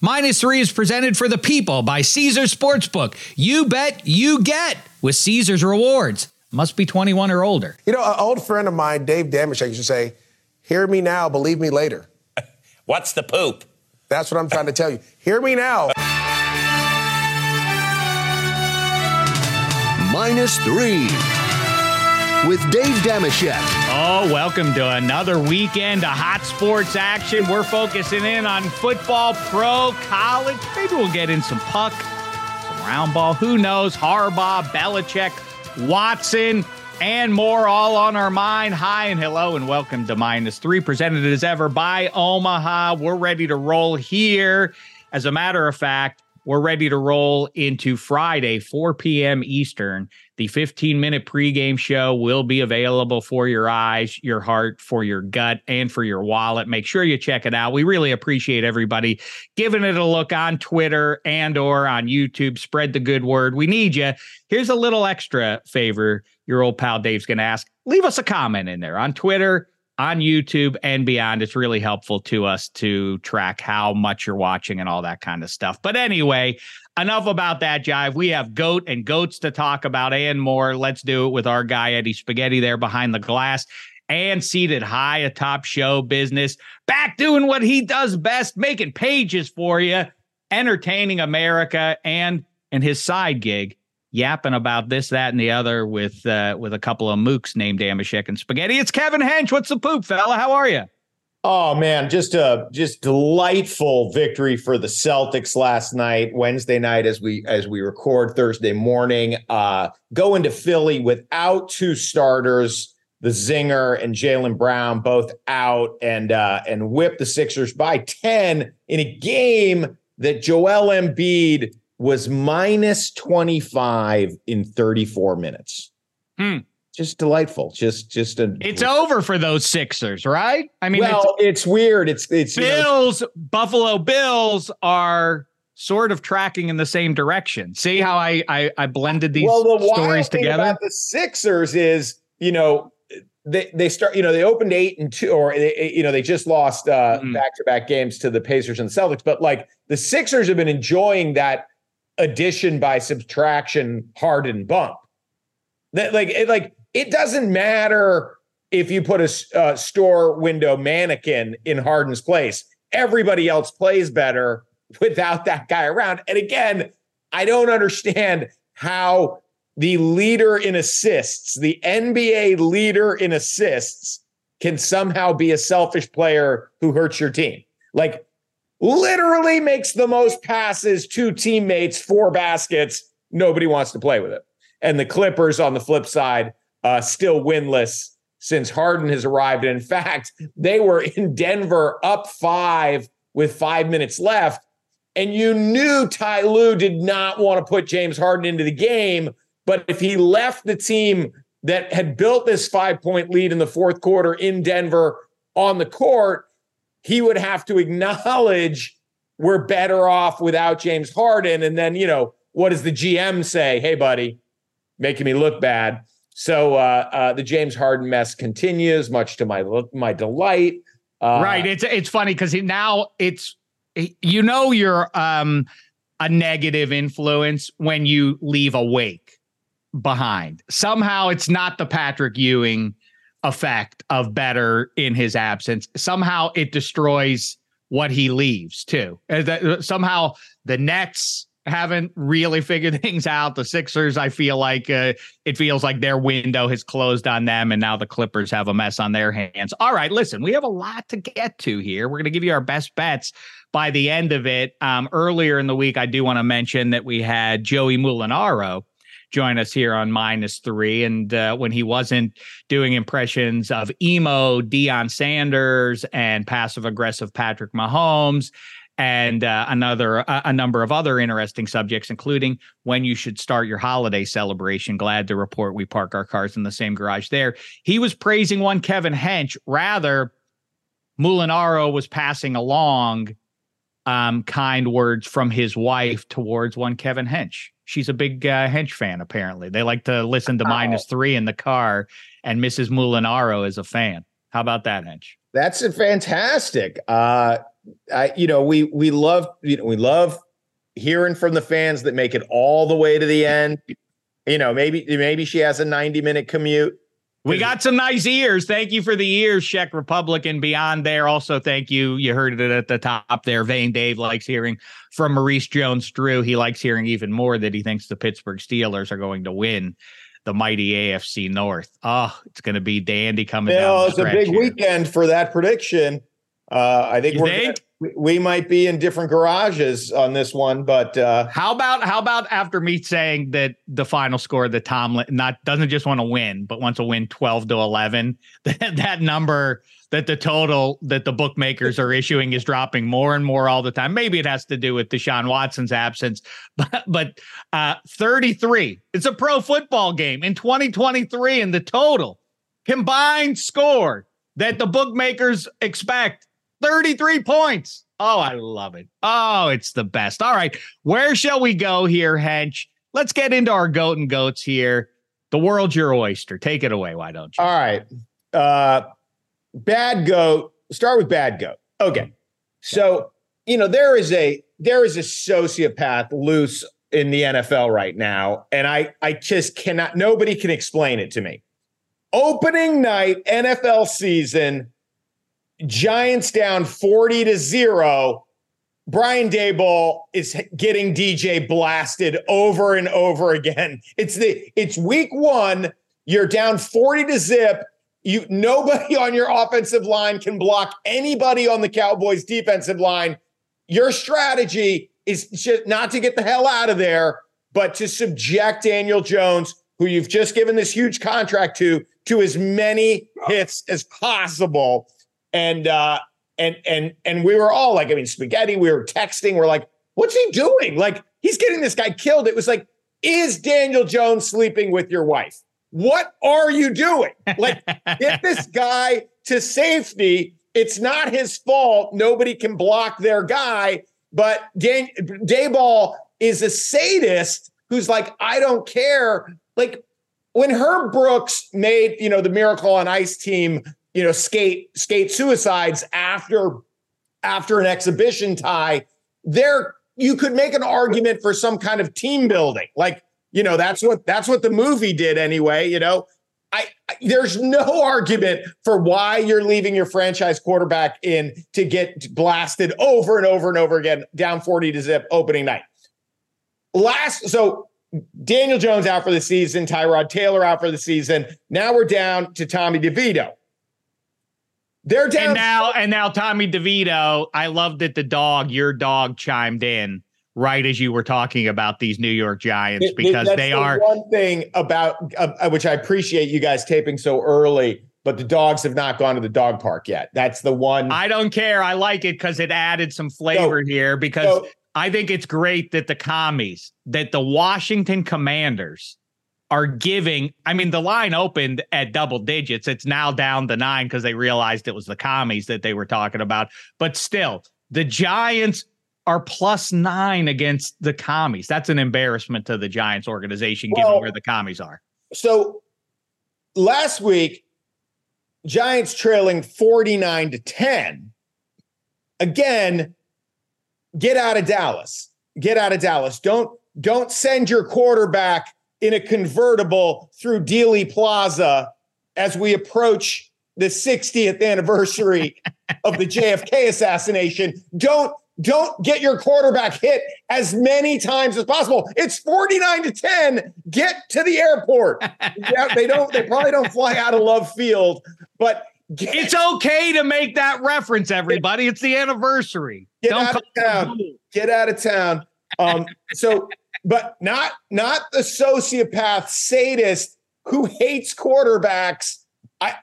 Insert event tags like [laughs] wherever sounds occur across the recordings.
Minus three is presented for the people by Caesars Sportsbook. You bet, you get with Caesars Rewards. Must be 21 or older. You know, an old friend of mine, Dave Dameshek, used to say, Hear me now, believe me later. [laughs] What's the poop? That's what I'm trying to tell you. Hear me now. Minus three with Dave Dameshek. Oh, welcome to another weekend of hot sports action. We're focusing in on football, pro, college. Maybe we'll get in some puck, some round ball. Who knows? Harbaugh, Belichick, Watson, and more all on our mind. Hi and hello, and welcome to Minus Three, presented as ever by Omaha. We're ready to roll here. As a matter of fact, we're ready to roll into Friday, 4 p.m. Eastern. The 15 minute pregame show will be available for your eyes, your heart, for your gut, and for your wallet. Make sure you check it out. We really appreciate everybody giving it a look on Twitter and or on YouTube. Spread the good word. We need you. Here's a little extra favor your old pal Dave's going to ask. Leave us a comment in there on Twitter on YouTube and beyond. It's really helpful to us to track how much you're watching and all that kind of stuff. But anyway, enough about that jive. We have goat and goats to talk about and more. Let's do it with our guy Eddie Spaghetti there behind the glass and seated high atop show business. Back doing what he does best, making pages for you, entertaining America and and his side gig yapping about this, that, and the other with uh, with a couple of mooks named Dameshek and Spaghetti. It's Kevin Hench. What's the poop, fella? How are you? Oh man, just a just delightful victory for the Celtics last night, Wednesday night as we as we record Thursday morning. Uh go into Philly without two starters, the Zinger and Jaylen Brown both out and uh and whip the Sixers by 10 in a game that Joel Embiid was minus 25 in 34 minutes. Hmm. Just delightful. Just just a It's over for those Sixers, right? I mean, well, it's, weird. It's it's you know, Bills, Buffalo Bills are sort of tracking in the same direction. See how I I, I blended these well, the stories thing together? About the Sixers is, you know, they they start, you know, they opened eight and two, or they, you know, they just lost uh, Mm. back-to-back games to the Pacers and the Celtics. But like the Sixers have been enjoying that addition by subtraction Harden bump. That like it like it doesn't matter if you put a uh, store window mannequin in Harden's place. Everybody else plays better [laughs] without that guy around. And again, I don't understand how the leader in assists, the NBA leader in assists, can somehow be a selfish player who hurts your team. Like literally makes the most passes to teammates, four baskets. Nobody wants to play with it. And the Clippers on the flip side, uh, still winless since Harden has arrived. And in fact, they were in Denver up five with five minutes left. And you knew Ty Lue did not want to put James Harden into the game. But if he left the team that had built this five point lead in the fourth quarter in Denver on the court, he would have to acknowledge we're better off without James Harden. And then, you know, what does the GM say? Hey, buddy, making me look bad. So uh, uh, the James Harden mess continues, much to my my delight. Uh, right. It's it's funny because now it's you know you're um a negative influence when you leave a wake behind. Somehow it's not the Patrick Ewing effect of better in his absence. Somehow it destroys what he leaves too. Uh, that- Somehow the Nets haven't really [laughs] figured things out. The Sixers, I feel like uh, it feels like their window has closed on them, and now the Clippers have a mess on their hands. All right, listen, we have a lot to get to here. We're going to give you our best bets by the end of it. Um, earlier in the week, I do want to mention that we had Joey Mulinaro join us here on minus three. And uh, when he wasn't doing impressions of emo Deion Sanders and passive aggressive Patrick Mahomes and uh, another a number of other interesting subjects, including when you should start your holiday celebration. Glad to report we park our cars in the same garage there. He was praising one Kevin Hench. Rather, Mulinaro was passing along um, kind words from his wife towards one Kevin Hench. She's a big uh, Hench fan, apparently. They like to listen to minus three in the car, and Mrs. Mulinaro is a fan. How about that, Hench? That's a fantastic. Uh, I, you know, we we love you know we love hearing from the fans that make it all the way to the end. You know, maybe maybe she has a 90 minute commute. We got some nice ears. Thank you for the ears, Czech Republic and beyond there. Also, thank you. You heard it at the top there. Vane Dave likes hearing from Maurice Jones Drew. He likes hearing even more that he thinks the Pittsburgh Steelers are going to win the mighty AFC North. Oh, it's going to be dandy coming you down. Know, it's a big here. weekend for that prediction. Uh, I think? Gonna, we might be in different garages on this one, but uh, how about how about after me saying that the final score that Tomlin not doesn't just want to win, but wants to win twelve to eleven? [laughs] That that number that the total that the bookmakers are issuing is dropping more and more all the time. Maybe it has to do with Deshaun Watson's absence, [laughs] but but uh, thirty three. It's a pro football game in twenty twenty three, and the total combined score that the bookmakers expect 33 points. Oh, I love it. Oh, it's the best. All right. Where shall we go here, Hench? Let's get into our goat and goats here. The world's your oyster. Take it away. Why don't you? All right. Uh, bad goat. Start with bad goat. Okay. So, you know, there is a there is a sociopath loose in the NFL right now. And I I just cannot nobody can explain it to me. Opening night NFL season Giants down 40 to 0. Brian Daboll is getting DJ blasted over and over again. It's the it's week 1, you're down 40 to zip. You nobody on your offensive line can block anybody on the Cowboys defensive line. Your strategy is just not to get the hell out of there, but to subject Daniel Jones, who you've just given this huge contract to, to as many hits as possible and uh and and and we were all like i mean spaghetti we were texting we're like what's he doing? Like he's getting this guy killed. It was like is daniel jones sleeping with your wife? What are you doing? Like [laughs] get this guy to safety. It's not his fault. Nobody can block their guy. But Dan- Daboll is a sadist who's like i don't care. Like when herb brooks made you know the miracle on ice team you know, skate skate suicides after after an exhibition tie, there you could make an argument for some kind of team building. Like, you know, that's what that's what the movie did anyway, you know. I, there's no [laughs] argument for why you're leaving your franchise quarterback in to get blasted over and over and over again down 40 to zip opening night. Last so Daniel Jones out for the season, Tyrod Taylor out for the season. Now we're down to Tommy DeVito. They're down. And now, and now, Tommy DeVito. I love that the dog, your dog, chimed in right as you were talking about these New York Giants because That's they the are one thing about uh, which I appreciate you guys taping so early. But the dogs have not gone to the dog park yet. That's the one. I don't care. I like it because it added some flavor So- here because so- I think it's great that the commies, that the Washington Commanders are giving. I mean, the line opened at double digits. It's now down to nine because they realized it was the commies that they were talking about. But still, the Giants are plus nine against the commies. That's an embarrassment to the Giants organization, given where the commies are. so last week, Giants trailing 49 to 10. Again, get out of Dallas. Get out of Dallas. Don't don't send your quarterback in a convertible through Dealey Plaza as we approach the 60th anniversary [laughs] of the JFK assassination. Don't don't get your quarterback hit as many times as possible. It's 49 to 10. Get to the airport. [laughs] yeah, they don't they probably don't fly out of Love Field, but get, It's okay to make that reference, everybody. It's the anniversary. Get Don't out of town. get out of town. Um, so, but not not the sociopath sadist who hates quarterbacks. I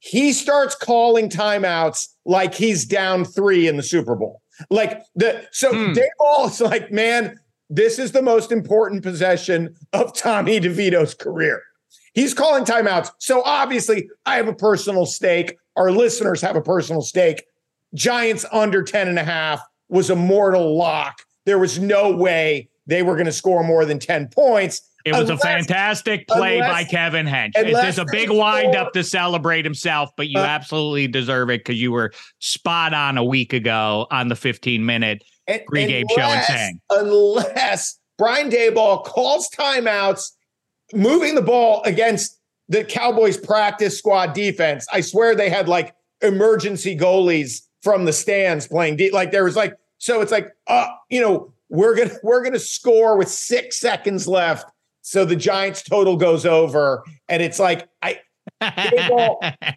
he starts calling timeouts like he's down three in the Super Bowl. Like the so Hmm. Daboll is like, man, this is the most important possession of Tommy DeVito's career. He's calling timeouts. So obviously, I have a personal stake. Our listeners have a personal stake. Giants under 10 and a half was a mortal lock. There was no way they were going to score more than 10 points. It was Unless- a fantastic play unless- by Kevin Hench. It's unless a big they wind up to celebrate himself, but you Uh, absolutely deserve it because you were spot on a week ago on the 15 minute pregame show and unless- saying. Unless Brian Daboll calls timeouts, moving the ball against the Cowboys practice squad defense. I swear they had like emergency goalies from the stands playing de- like there was like so it's like uh you know we're gonna we're gonna score with six seconds left so the Giants total goes over and it's like I [laughs]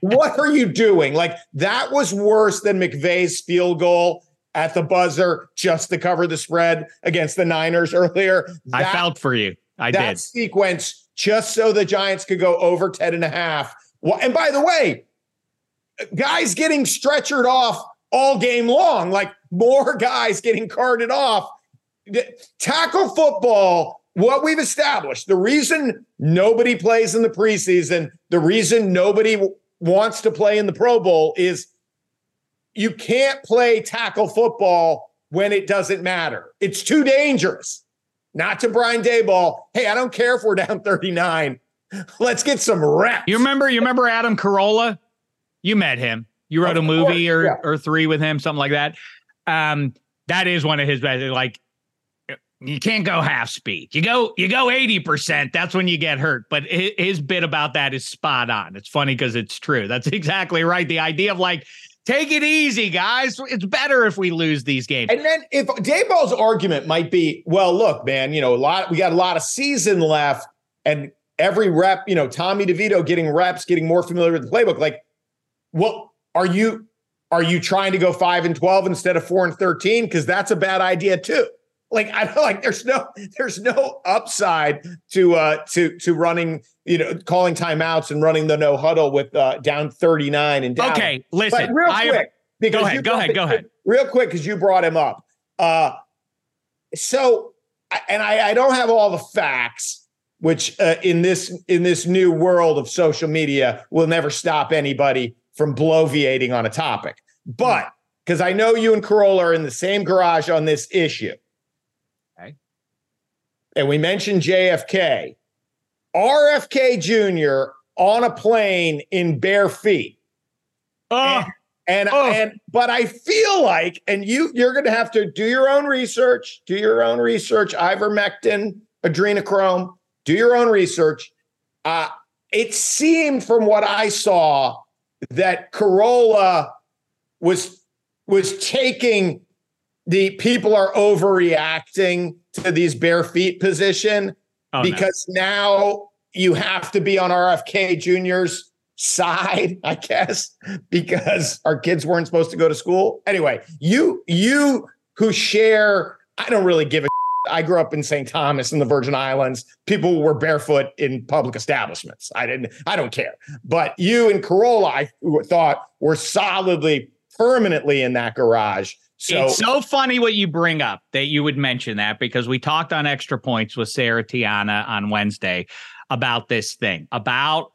what are you doing? Like that was worse than McVay's field goal at the buzzer just to cover the spread against the Niners earlier. I That- felt for you. I that did. sequence just so the Giants could go over 10 and a half. Well, and by the way, guys getting stretchered off all game long, like more [laughs] guys getting carted off. The- Tackle football, what we've established, the reason nobody plays in the preseason, the reason nobody w- wants to play in the Pro Bowl is you can't play tackle football when it doesn't matter. It's too dangerous. Not to Brian Daboll. Hey, I don't care if we're down 39. Let's get some reps. You remember you remember Adam Carolla? You met him. You wrote Of a movie course, or yeah. or three with him, something like that. Um, that is one of his best. Like you can't go half speed. You go you go 80%. That's when you get hurt. But his bit about that is spot on. It's funny because it's true. That's [laughs] exactly right. The idea of like, take it easy, guys. It's better if we lose these games. And then if Daboll's argument might be, well, look, man, you know, a lot, we got a lot of season left, and every rep, you know, Tommy DeVito getting reps, getting more familiar with the playbook. Like, well, are you are you trying to go five and twelve instead of four and thirteen? Because that's a bad idea too. Like I feel like there's no there's no upside to uh to to running, you know, calling timeouts and running the no huddle with uh down 39 and down. Okay, listen. But real I quick, because Go ahead, go ahead, it- go ahead. Real quick, because you brought him up. Uh, so, and I, I don't have all the facts, which uh, in this in this new world of social media will never stop anybody from bloviating on a topic. But because I know you and Carolla are in the same garage on this issue. And we mentioned JFK. RFK Jr. on a plane in bare feet. Oh, And Oh. and but I feel like, and you you're gonna have to do your own research, do your own research, ivermectin, adrenochrome, do your own research. Uh, it seemed from what I saw that Carolla was was taking the people are overreacting to these bare feet position oh, no. because now you have to be on RFK Jr.'s side, I guess, because our kids weren't supposed to go to school. Anyway, you you who share, I don't really give a I grew up in St. Thomas in the Virgin Islands. People were barefoot in public establishments. I didn't, I don't care. But you and Carolla, I thought were solidly, permanently in that garage. So it's so funny what you bring up that you would mention that because we talked on extra points with Sarah Tiana on Wednesday about this thing, about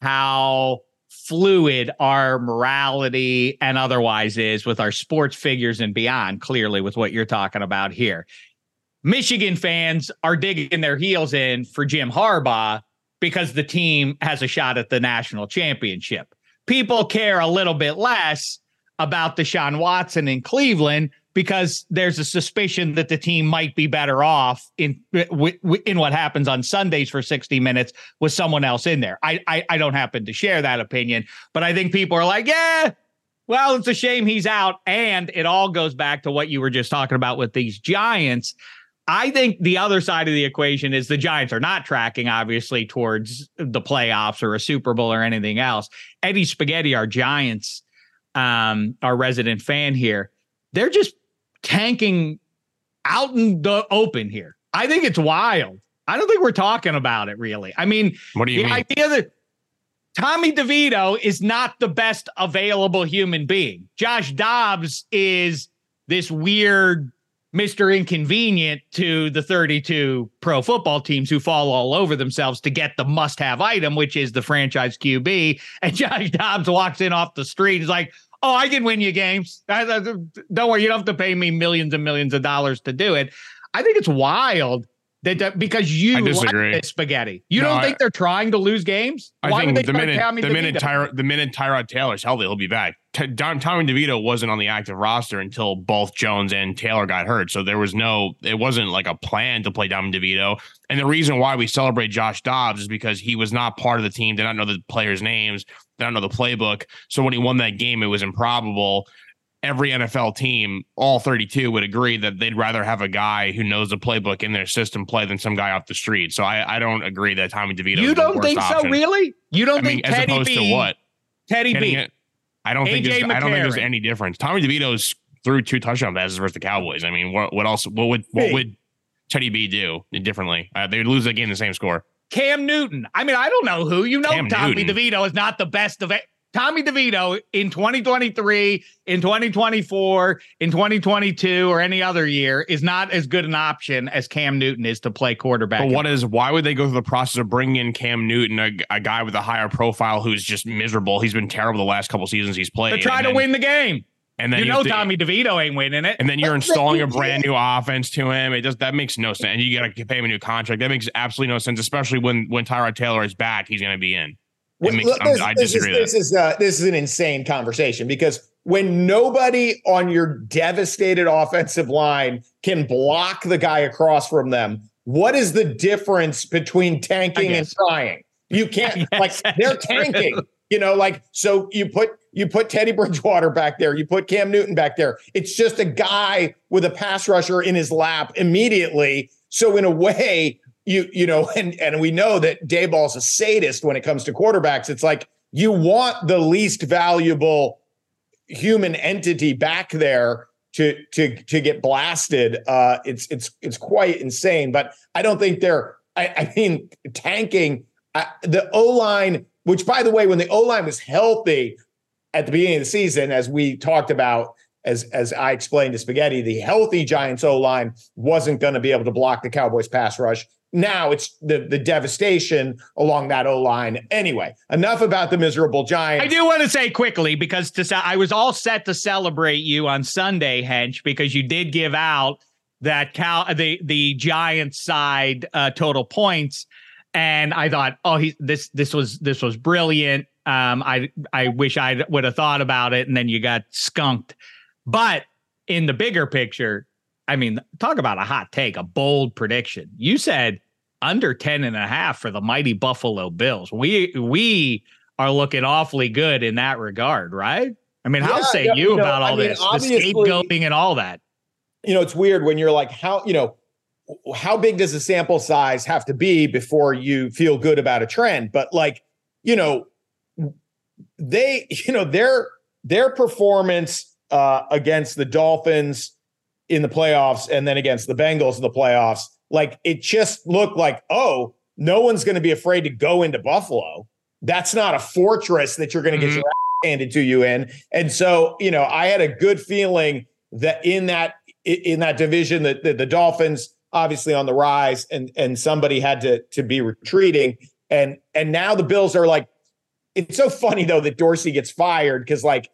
how fluid our morality and otherwise is with our sports figures and beyond, clearly, with what you're talking about here. Michigan fans are digging their heels in for Jim Harbaugh because the team has a shot at the national championship. People care a little bit less about Deshaun Watson in Cleveland because there's a suspicion that the team might be better off in in what happens on Sundays for 60 minutes with someone else in there. I, I I don't happen to share that opinion, but I think people are like, yeah, well, it's a shame he's out, and it all goes back to what you were just talking about with these Giants. I think the other side of the equation is the Giants are not tracking, obviously, towards the playoffs or a Super Bowl or anything else. Eddie Spaghetti, our Giants, um, our resident fan here, they're just tanking out in the open here. I think it's wild. I don't think we're talking about it really. I mean, What do you the mean? idea that Tommy DeVito is not the best available human being. Josh Dobbs is this weird Mr. Inconvenient to the 32 pro football teams who fall all over themselves to get the must have item, which is the franchise QB. And [laughs] Josh Dobbs walks in off the street. He's like, Oh, I can win you games. Don't worry. You don't have to pay me millions and millions of dollars to do it. I think it's wild That, because you like spaghetti. You No, don't I- think they're trying to lose games? I Why would think they the minute the minute? Tyra, the minute Tyrod Taylor's healthy, he'll be back. T- Tommy DeVito wasn't on the active roster until both Jones and Taylor got hurt, so there was no, it wasn't like a plan to play Tommy DeVito. And the reason why we celebrate Josh Dobbs is because he was not part of the team, did not know the players' names, did not know the playbook. So when he won that game, it was improbable. Every NFL team, all 32, would agree that they'd rather have a guy who knows the playbook in their system play than some guy off the street. So I, I don't agree that Tommy DeVito. You is the don't think so, really? You don't I mean, think as Teddy opposed B, to what? Teddy Getting B. I don't think I don't think there's any difference. Tommy DeVito's threw two touchdown passes versus the Cowboys. I mean, what what else? What would what would Teddy B do differently? Uh, they would lose that game the same score. Cam Newton. I mean, I don't know who. You know, Cam Tommy Newton. DeVito is not the best of it. Tommy DeVito in 2023, in 2024, in 2022, or any other year is not as good an option as Cam Newton is to play quarterback. But what is why would they go through the process of bringing in Cam Newton, a, a guy with a higher profile who's just miserable? He's been terrible the last couple seasons he's played. to try and to then- win the game? And then You you know, to- Tommy DeVito ain't winning it. And then you're But- but installing a brand new offense to him. It does that makes no sense. And you got to pay him a new contract. That makes absolutely no sense, especially when when Tyrod Taylor is back. He's going to be in. Makes, look, this, I this is, this is uh, this is an insane conversation because when nobody on your devastated offensive line can block the guy across from them, what is the difference between tanking and trying? You can't [laughs] like they're true. tanking. You know, like so you put you put Teddy Bridgewater back there, you put Cam Newton back there. It's just a guy with a pass rusher in his lap immediately. So in a way, you you know, and and we know that Daboll's a sadist when it comes to quarterbacks. It's like you want the least valuable human entity back there to to to get blasted. Uh, it's it's it's quite insane. But I don't think they're. I, I mean, tanking uh, the O line. Which, by the way, when the O line was healthy at the beginning of the season, as we talked about, as as I explained to Spaghetti, the healthy Giants O line wasn't going to be able to block the Cowboys pass rush. Now it's the the devastation along that O line. Anyway, enough about the miserable Giants. I do want to say quickly because to I was all set to celebrate you on Sunday, Hench, because you did give out that cow the the Giants side uh, total points, and I thought, oh, he this this was this was brilliant. Um, I I wish I would have thought about it, and then you got skunked. But in the bigger picture, I mean, talk about a hot take, a bold prediction. You said under 10 and a half for the mighty Buffalo Bills. We we are looking awfully good in that regard, right? I mean, how Yeah, say yeah, you you know, about I all mean, this, the scapegoating and all that? you know, it's weird when you're like, how, you know, how big does the sample size have to be before you feel good about a trend? But like, you know, they, you know, their their performance uh, against the Dolphins in the playoffs and then against the Bengals in the playoffs, like it just looked like, oh, no one's going to be afraid to go into Buffalo. That's not a fortress that you're going to get Mhm. your ass handed to you in. And so, you know, I had a good feeling that in that in that division, that the, the Dolphins obviously on the rise, and and somebody had to to be retreating, and and now the Bills are like. It's so funny though that Dorsey gets fired because like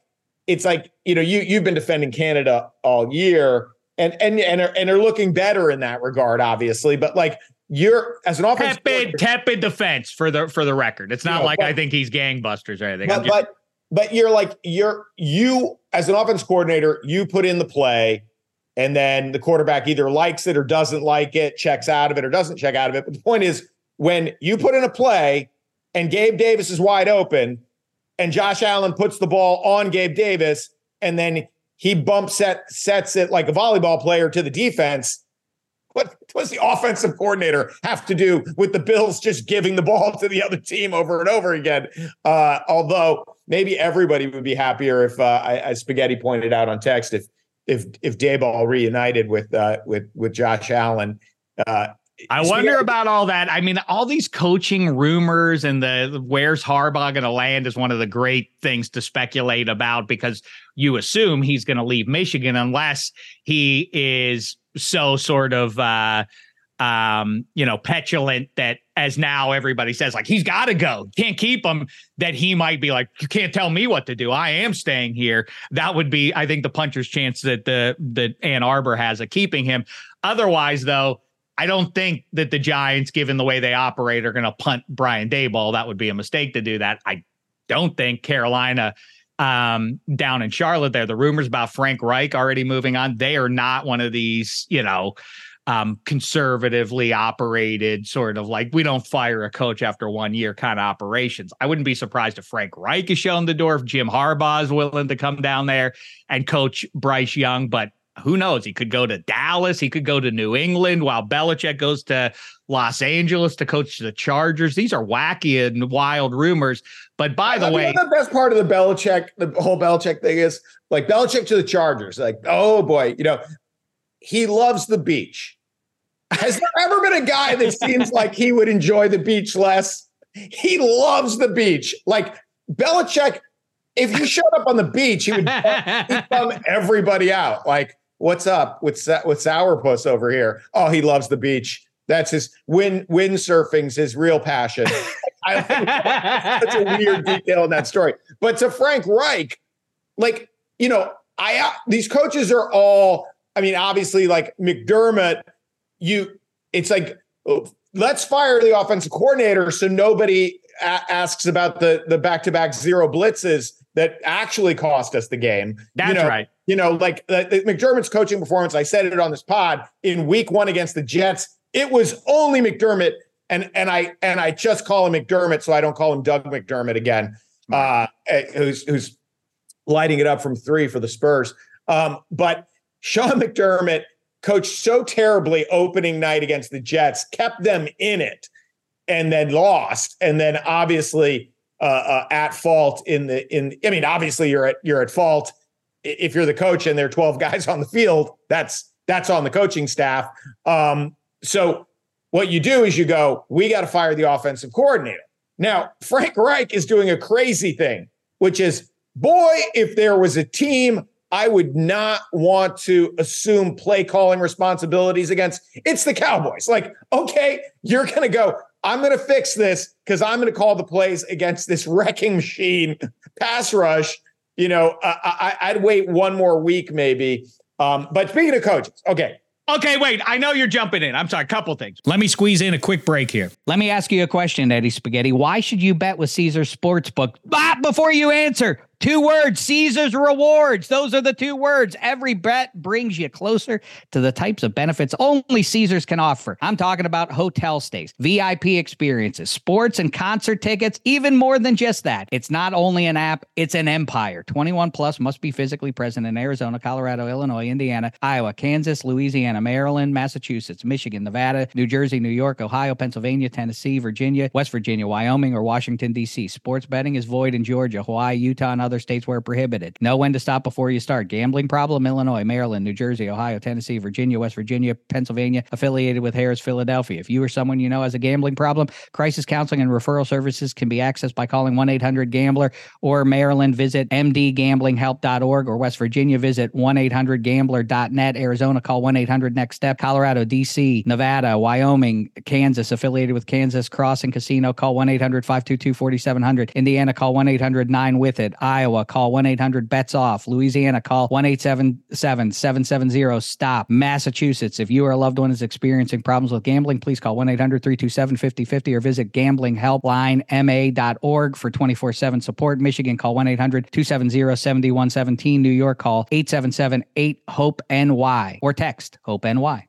it's like you know you you've been defending Canada all year and and and are, and are looking better in that regard, obviously. But like you're as an offensive Tepid, tepid defense for the for the record. It's not Yeah, like but- I think he's gangbusters or anything. But just- but but you're like you're you as an offense coordinator, you put in the play, and then the quarterback either likes it or doesn't like it, checks out of it or doesn't check out of it. But the point is, when you put in a play and Gabe Davis is wide open, and Josh Allen puts the ball on Gabe Davis, and then he bump set sets it like a volleyball player to the defense. What does the offensive coordinator have to do with the Bills just giving the ball to the other team over and over again? Uh, although maybe everybody would be happier if, uh, as Spaghetti pointed out on text, if if if Daboll reunited with uh, with with Josh Allen. Uh, I wonder about all that. I mean, all these coaching rumors and the the where's Harbaugh going to land is one of the great things to speculate about because you assume he's going to leave Michigan unless he is so sort of uh um you know petulant that as now everybody says like he's got to go. Can't keep him that he might be like you can't tell me what to do. I am staying here. That would be i think the puncher's chance that the that ann arbor has of keeping him. Otherwise though I don't think that the Giants, given the way they operate, are going to punt Brian Daboll. That would be a mistake to do that. I don't think Carolina um, down in Charlotte there. The rumors about Frank Reich already moving on. They are not one of these, you know, um, conservatively operated sort of like we don't fire a coach after one year kind of operations. I wouldn't be surprised if Frank Reich is showing the door, if Jim Harbaugh is willing to come down there and coach Bryce Young, but who knows? He could go to Dallas. He could go to New England while Belichick goes to Los Angeles to coach the Chargers. These are wacky and wild rumors. But by the I way, the best part of the Belichick, the whole Belichick thing is like Belichick to the Chargers. Like, oh boy, you know, he loves the beach. Has there ever been a guy that seems [laughs] like he would enjoy the beach less? He loves the beach. Like Belichick, if you showed up on the beach, he would thumb [laughs] everybody out. Like, what's up with with sourpuss over here? Oh, he loves the beach. That's his wind windsurfing's his real passion. [laughs] I that's a weird detail in that story. But to Frank Reich, like you know, I uh, these coaches are all. I mean, obviously, like McDermott you it's like let's fire the offensive coordinator so nobody a- asks about the the back-to-back zero blitzes that actually cost us the game. That's you know, right. You know, like the, the McDermott's coaching performance, I said it on this pod in week 1 against the Jets, it was only McDermott and and I and I just call him McDermott so I don't call him Doug McDermott again. Uh eh, who's who's lighting it up from 3 for the Spurs. Um, but Sean McDermott coached so terribly opening night against the Jets, kept them in it, and then lost, and then obviously uh, uh, at fault in the in. I mean, obviously you're at you're at fault if you're the coach and there are 12 [laughs] guys on the field. That's that's on the coaching staff. Um, so what you do is you go, we got to fire the offensive coordinator. Now Frank Reich is doing a crazy thing, which is, boy, if there was a team I would not want to assume play calling responsibilities against. It's the Cowboys. Like, okay, you're going to go, I'm going to fix this because I'm going to call the plays against this [laughs] wrecking machine pass rush. You know, I, would wait one more week maybe. Um, but speaking of coaches, okay, Okay, wait. I know you're jumping in. I'm sorry. A couple things. Let me squeeze in a quick break here. Let me ask you a question, Eddie Spaghetti. Why should you bet with Caesar Sportsbook? Ah, before you answer, Two words, Caesar's rewards. Those are the two words. Every bet brings you closer to the types of benefits only Caesars can offer. I'm talking about hotel stays, VIP experiences, sports and concert tickets, even more than just that. It's not only an app, it's an empire. 21 plus must be physically present in Arizona, Colorado, Illinois, Indiana, Iowa, Kansas, Louisiana, Maryland, Massachusetts, Michigan, Nevada, New Jersey, New York, Ohio, Pennsylvania, Tennessee, Virginia, West Virginia, Wyoming, or Washington, D.C. Sports betting is void in Georgia, Hawaii, Utah, and other states where prohibited. Know when to stop before you start. Gambling problem Illinois, Maryland, New Jersey, Ohio, Tennessee, Virginia, West Virginia, Pennsylvania, affiliated with Harrah's Philadelphia. If you or someone you know has a gambling problem, crisis counseling and referral services can be accessed by calling 1 800 Gambler or Maryland, visit mdgamblinghelp.org or West Virginia, visit 1 800 gambler.net. Arizona, call 1 800 Next Step. Colorado, DC, Nevada, Wyoming, Kansas, affiliated with Kansas Crossing Casino, call 1 800 522 4700. Indiana, call 1 800 9 with it. Iowa, call 1 800 bets off. Louisiana, call 1 877 770 stop. Massachusetts, if you or a loved one is experiencing problems with gambling, please call 1 800 327 5050 or visit gamblinghelplinema.org for 24 7 support. Michigan, call 1 800 270 7117. New York, call 877 8 HOPE NY or text HOPE NY.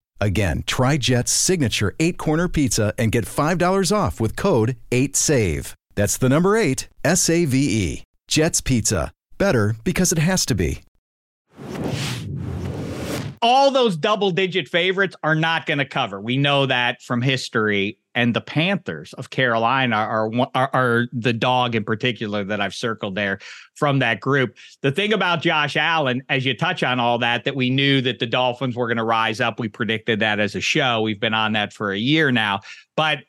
Again, try Jet's signature eight corner pizza and get $5 off with code 8SAVE. That's the number eight, S A V E. Jet's Pizza. Better because it has to be. all those double digit favorites are not going to cover. We know that from history. And the Panthers of Carolina are, are, are the dog in particular that I've circled there from that group. The thing about Josh Allen, as you touch on all that, that we knew that the Dolphins were going to rise up. We predicted that as a show. We've been on that for a year now. But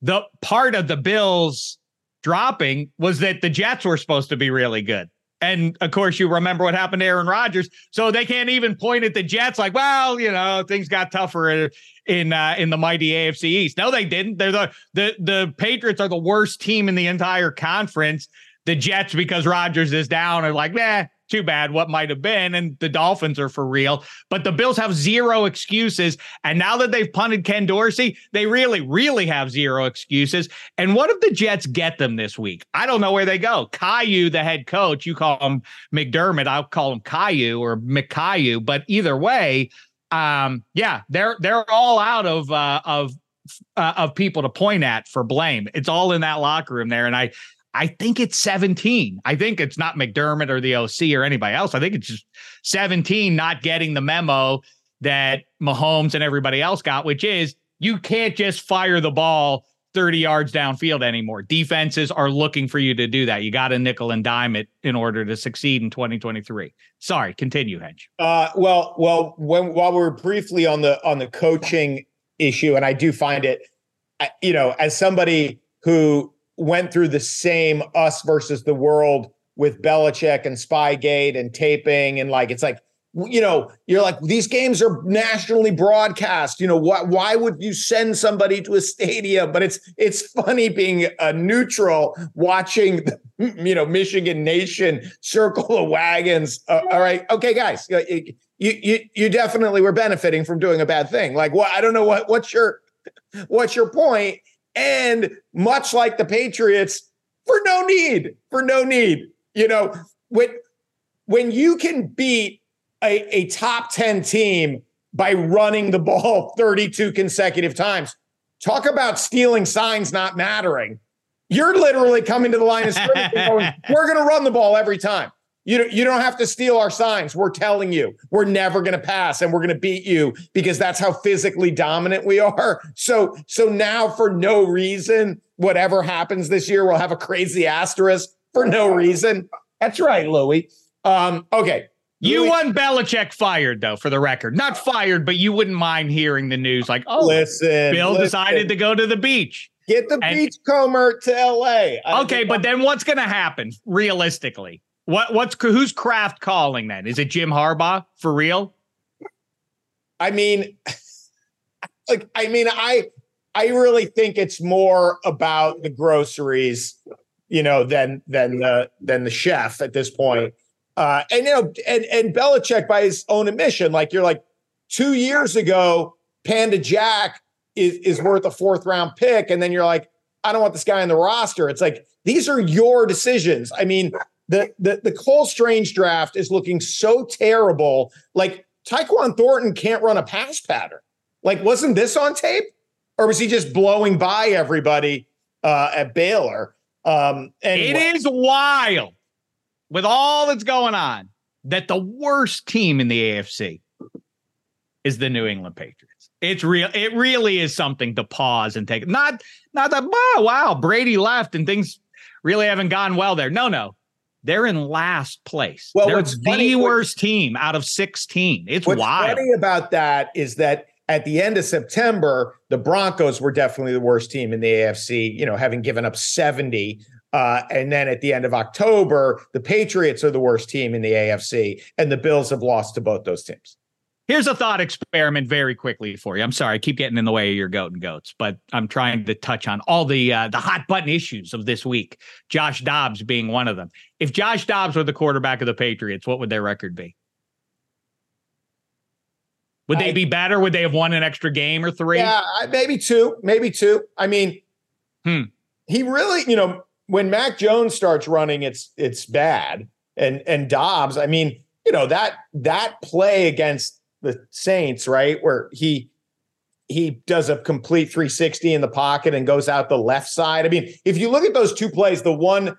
the part of the Bills dropping was that the Jets were supposed to be really good. And of course, you remember what happened to Aaron Rodgers. So they can't even point at the Jets like, well, you know, things got tougher in uh, in the mighty AFC East. No, they didn't. They're the the the Patriots are the worst team in the entire conference. The Jets, because Rodgers is down, are like, nah, too bad. What might have been, and the Dolphins are for real. But the Bills have zero excuses. And now that they've punted Ken Dorsey, they really, really have zero excuses. And what if the Jets get them this week? I don't know where they go. Caillou, the head coach, you call him McDermott, I'll call him Caillou or McCaillou. But either way, um, yeah, they're they're all out of uh, of uh, of people to point at for blame. It's all in that locker room there, and I I think it's 17. I think it's not McDermott or the OC or anybody else. I think it's just 17 not getting the memo that Mahomes and everybody else got, which is you can't just fire the ball 30 yards downfield anymore. Defenses are looking for you to do that. You got to nickel and dime it in order to succeed in 2023. Sorry, continue, Hench. Uh, well, well, when while we're briefly on the on the coaching issue, and I do find it, you know, as somebody who went through the same us versus the world with Belichick and Spygate and taping, and like it's like you know, you're like, these games are nationally broadcast. You know, why why would you send somebody to a stadium? But it's it's funny being a neutral watching, the, [laughs] you know, Michigan Nation circle the wagons. Uh, all right, okay, guys, you, you you definitely were benefiting from doing a bad thing. Like, what? Well, I don't know what what's your what's your point? And much like the Patriots, for no need, for no need, you know, when when you can beat a, a top 10 team by running the ball [laughs] 32 consecutive times. Talk about stealing signs not mattering. You're literally coming to the line of scrimmage going, [laughs] we're going to run the ball every time. You don't, you don't have to steal our signs. We're telling you, we're never going to pass and we're going to beat you because that's how physically dominant we are. So, so now for no reason, whatever happens this year, we'll have a crazy asterisk for no reason. That's right, Louie. Um, okay. You want Belichick fired, though, for the record. Not fired, but you wouldn't mind hearing the news like, oh, listen, Bill listen. decided to go to the beach. Get the and, beachcomber to LA. Okay, but then what's going to happen realistically? What what's who's Kraft calling then? Is it Jim Harbaugh for real? I mean, [laughs] like I mean, I I really think it's more about the groceries, you know, than than the than the chef at this point. Uh, and you know, and and Belichick by his own admission, like you're like two years ago, Panda Jack is is worth a fourth round pick, and then you're like, I don't want this guy on the roster. It's like these are your decisions. I mean, the the the Cole Strange draft is looking so terrible. Like Tyquan Thornton can't run a pass pattern. Like, wasn't this on tape, or was he just blowing by everybody uh, at Baylor? Um, anyway. It is wild with all that's going on, that the worst team in the AFC is the New England Patriots. It's real. It really is something to pause and take. Not, not that. Wow, wow, Brady left and things really haven't gone well there. No, no, they're in last place. Well, they're the funny- worst team out of sixteen. It's What's wild. funny about that is that at the end of September, the Broncos were definitely the worst team in the AFC, you know, having given up 70. Uh, and then at the end of October, the Patriots are the worst team in the AFC, and the Bills have lost to both those teams. Here's a thought experiment very quickly for you. I'm sorry, I keep getting in the way of your goat and goats, but I'm trying to touch on all the uh, the hot button issues of this week. Josh Dobbs being one of them. If Josh Dobbs were the quarterback of the Patriots, what would their record be? Would they I- be better? Would they have won an extra game or three? Yeah, maybe two, maybe two. I mean, Hmm. he really, you know, when Mac Jones starts running, it's it's bad. And and Dobbs, I mean, you know that that play against the Saints, right, where he he does a complete 360 in the pocket and goes out the left side. I mean, if you look at those two plays, the one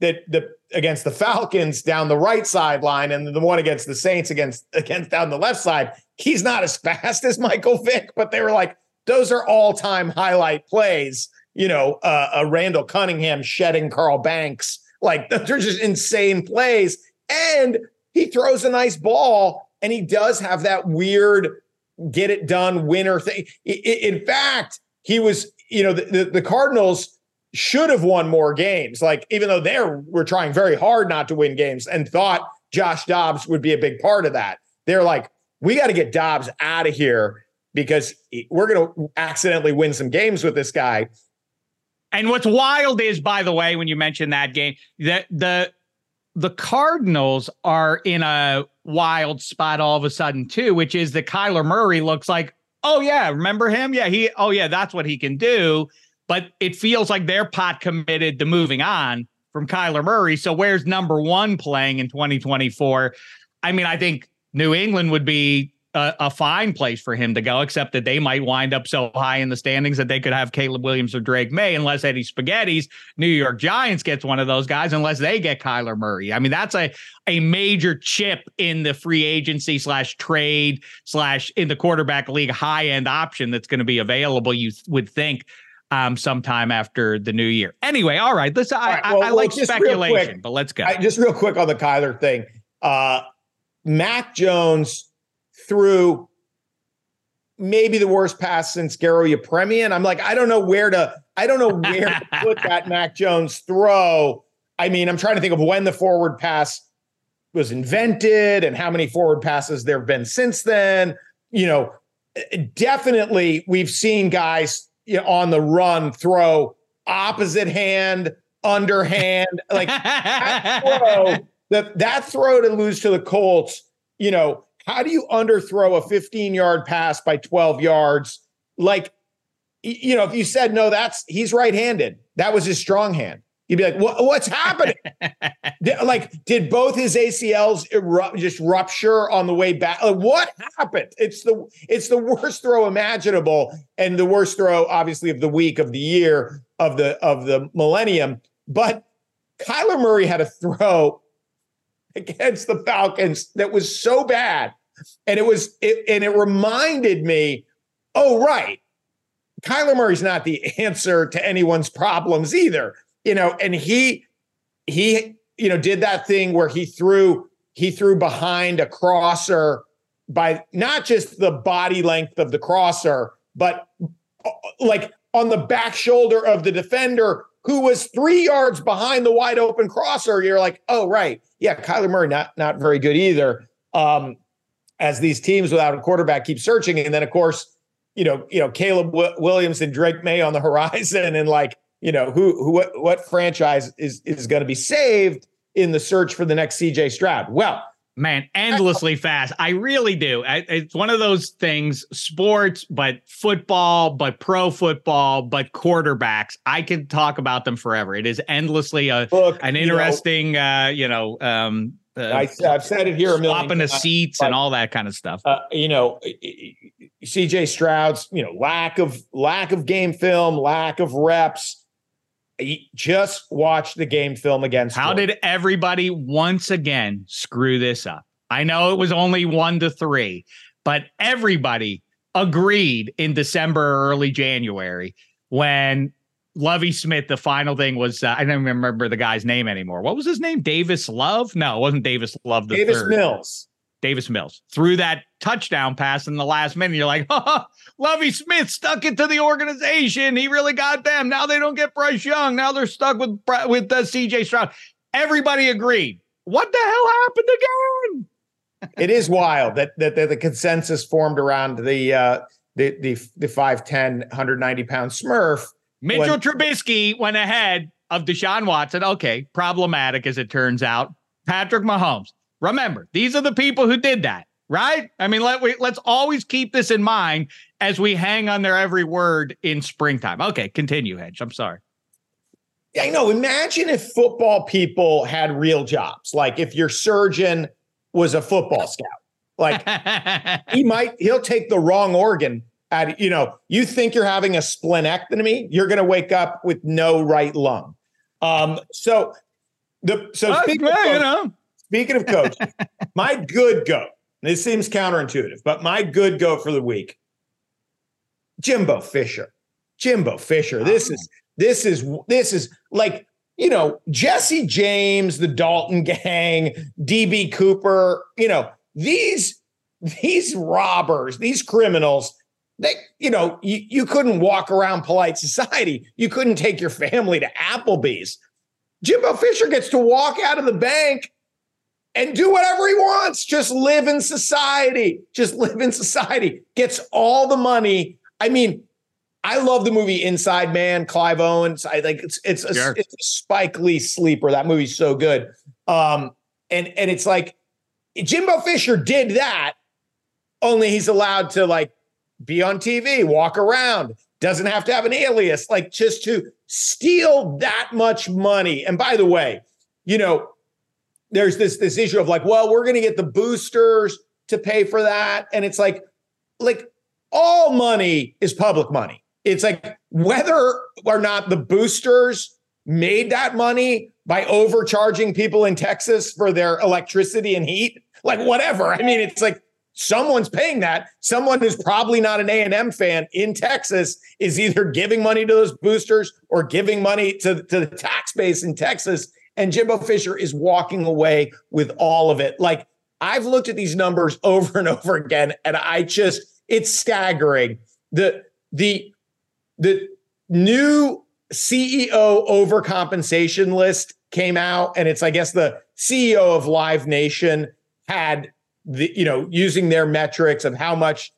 that the against the Falcons down the right sideline and the one against the Saints against against down the left side, he's not as [laughs] fast as Michael Vick, but they were like those are all-time highlight plays. You know, uh, a Randall Cunningham shedding Carl Banks, like [laughs] those are just insane plays. And he throws a nice ball, and he does have that weird get it done winner thing. In fact, he was, you know, the, the, the Cardinals should have won more games. Like, even though they were trying very hard not to win games and thought Josh Dobbs would be a big part of that. They're like, we got to get Dobbs out of here because we're going to accidentally win some games with this guy. And what's wild is, by the way, when you mention that game, that the the Cardinals are in a wild spot all of a sudden too, which is that Kyler Murray looks like, oh yeah, remember him? Yeah, he, oh yeah, that's what he can do. But it feels like they're pot committed to moving on from Kyler Murray. So where's number one playing in 2024? I mean, I think New England would be a, a fine place for him to go, except that they might wind up so high in the standings that they could have Caleb Williams or Drake Maye, unless Eddie Spaghetti's New York Giants gets one of those guys, unless they get Kyler Murray. I mean, that's a a major chip in the free agency slash trade slash in the quarterback league high end option that's going to be available. You th- would think um, sometime after the new year. Anyway, all right. Let's. I, right, well, I well, like real quick, speculation, but let's go. I, just real quick on the Kyler thing. Uh, Mac Jones threw maybe the worst pass since Garo Yepremian. I'm like, I don't know where to, I don't know where to [laughs] put that Mac Jones throw. I mean, I'm trying to think of when the forward pass was invented and how many forward passes there have been since then. You know, definitely we've seen guys you know, on the run throw opposite hand, underhand, like that [laughs] throw, that that throw to lose to the Colts, you know, how do you underthrow a 15 yard pass by 12 yards? Like, you know, if you said no, that's he's right handed. That was his strong hand. You'd be like, what, what's happening? [laughs] Like, did both his ACLs eru- just rupture on the way back? Like, what happened? It's the it's the worst throw imaginable, and the worst throw, obviously, of the week, of the year, of the of the millennium. But Kyler Murray had a throw against the Falcons that was so bad. And it was it and it reminded me, oh, right. Kyler Murray's not the answer to anyone's problems either. You know, and he he, you know, did that thing where he threw he threw behind a crosser by not just the body length of the crosser, but uh, like on the back shoulder of the defender who was three yards behind the wide open crosser. You're like, oh, right. Yeah, Kyler Murray, not not very good either. Um, as these teams without a quarterback keep searching. And then, of course, you know, you know, Caleb w- Williams and Drake Maye on the [laughs] horizon, and like, you know, who who what, what franchise is is going to be saved in the search for the next CJ Stroud? Well, man endlessly [laughs] fast. I really do. I, it's one of those things sports but football but pro football but quarterbacks. I could talk about them forever. It is endlessly a look, an you know, interesting uh you know um uh, I, I've said it here a million swapping the seats but- and all that kind of stuff. uh, you know, CJ Stroud's, you know, lack of lack of game film, lack of reps. Just watch the game film against. how did everybody once again screw this up i know it was only one to three but everybody agreed in December or early January when Lovie Smith, the final thing was, uh, I don't even remember the guy's name anymore. What was his name? Davis Love? No, it wasn't Davis Love. The Davis third. Mills. Davis Mills threw that touchdown pass in the last minute. You're like, [laughs] oh, Lovie Smith stuck it to the organization. He really got them. Now they don't get Bryce Young. Now they're stuck with with uh, CJ Stroud. Everybody agreed. What the hell happened again? [laughs] it is wild that, that that the consensus formed around the uh, the the the 5'10, 190 pound Smurf Mitchell when, Trubisky went ahead of Deshaun Watson. Okay, problematic as it turns out. Patrick Mahomes. Remember, these are the people who did that, right? I mean, let we let's always keep this in mind as we hang on their every word in springtime. Okay, continue, Hench. I'm sorry. Yeah, I know. Imagine if football people had real jobs. Like if your surgeon was a football [laughs] scout. Like [laughs] he might he'll take the wrong organ at you know you think you're having a splenectomy you're going to wake up with no right lung um so the so speaking, of you know. Speaking of coach [laughs] my good go this seems counterintuitive but my good go for the week jimbo fisher jimbo fisher this is oh. this is this is like you know jesse james the dalton gang db cooper you know these these robbers these criminals they, you know, you, you couldn't walk around polite society. You couldn't take your family to Applebee's. Jimbo Fisher gets to walk out of the bank and do whatever he wants. Just live in society. Just live in society. Gets all the money. I mean, I love the movie Inside Man, Clive Owens. I like it's it's a, sure. it's a Spike Lee sleeper. That movie's so good. Um, and and it's like Jimbo Fisher did that, only he's allowed to like be on TV, walk around, doesn't have to have an alias, like just to steal that much money. And by the way, you know, there's this this issue of like, well, we're going to get the boosters to pay for that, and it's like, like all money is public money. It's like whether or not the boosters made that money by overcharging people in Texas for their electricity and heat, like whatever. I mean, it's like someone's paying that. Someone who's probably not an A&M fan in Texas is either giving money to those boosters or giving money to, to the tax base in Texas. And Jimbo Fisher is walking away with all of it. Like I've looked at these numbers [laughs] over and over again, and I just it's staggering. The the the new CEO overcompensation list came out, and it's I guess the CEO of Live Nation had the you know using their metrics of how much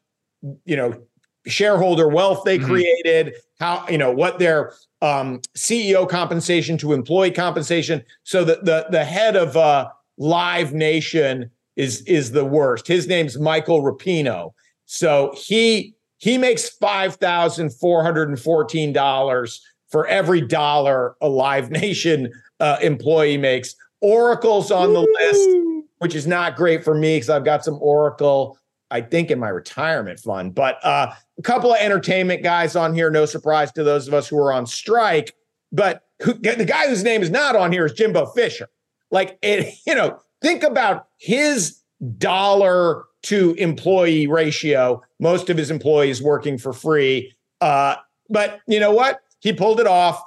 you know shareholder wealth they mm-hmm. created how you know what their um, ceo compensation to employee compensation. So that the the head of uh, live nation is is the worst. His name's michael rapino. So he he makes $5414 for every dollar a live nation uh, employee makes. Oracle's on the list which is not great for me because I've got some Oracle, I think, in my retirement fund. But uh, a couple of entertainment guys on here. No surprise to those of us who are on strike. But who, the guy whose name is not on here is Jimbo Fisher. Like it, [laughs] you know, think about his dollar to employee ratio. Most of his employees working for free. Uh, but you know what? He pulled it off.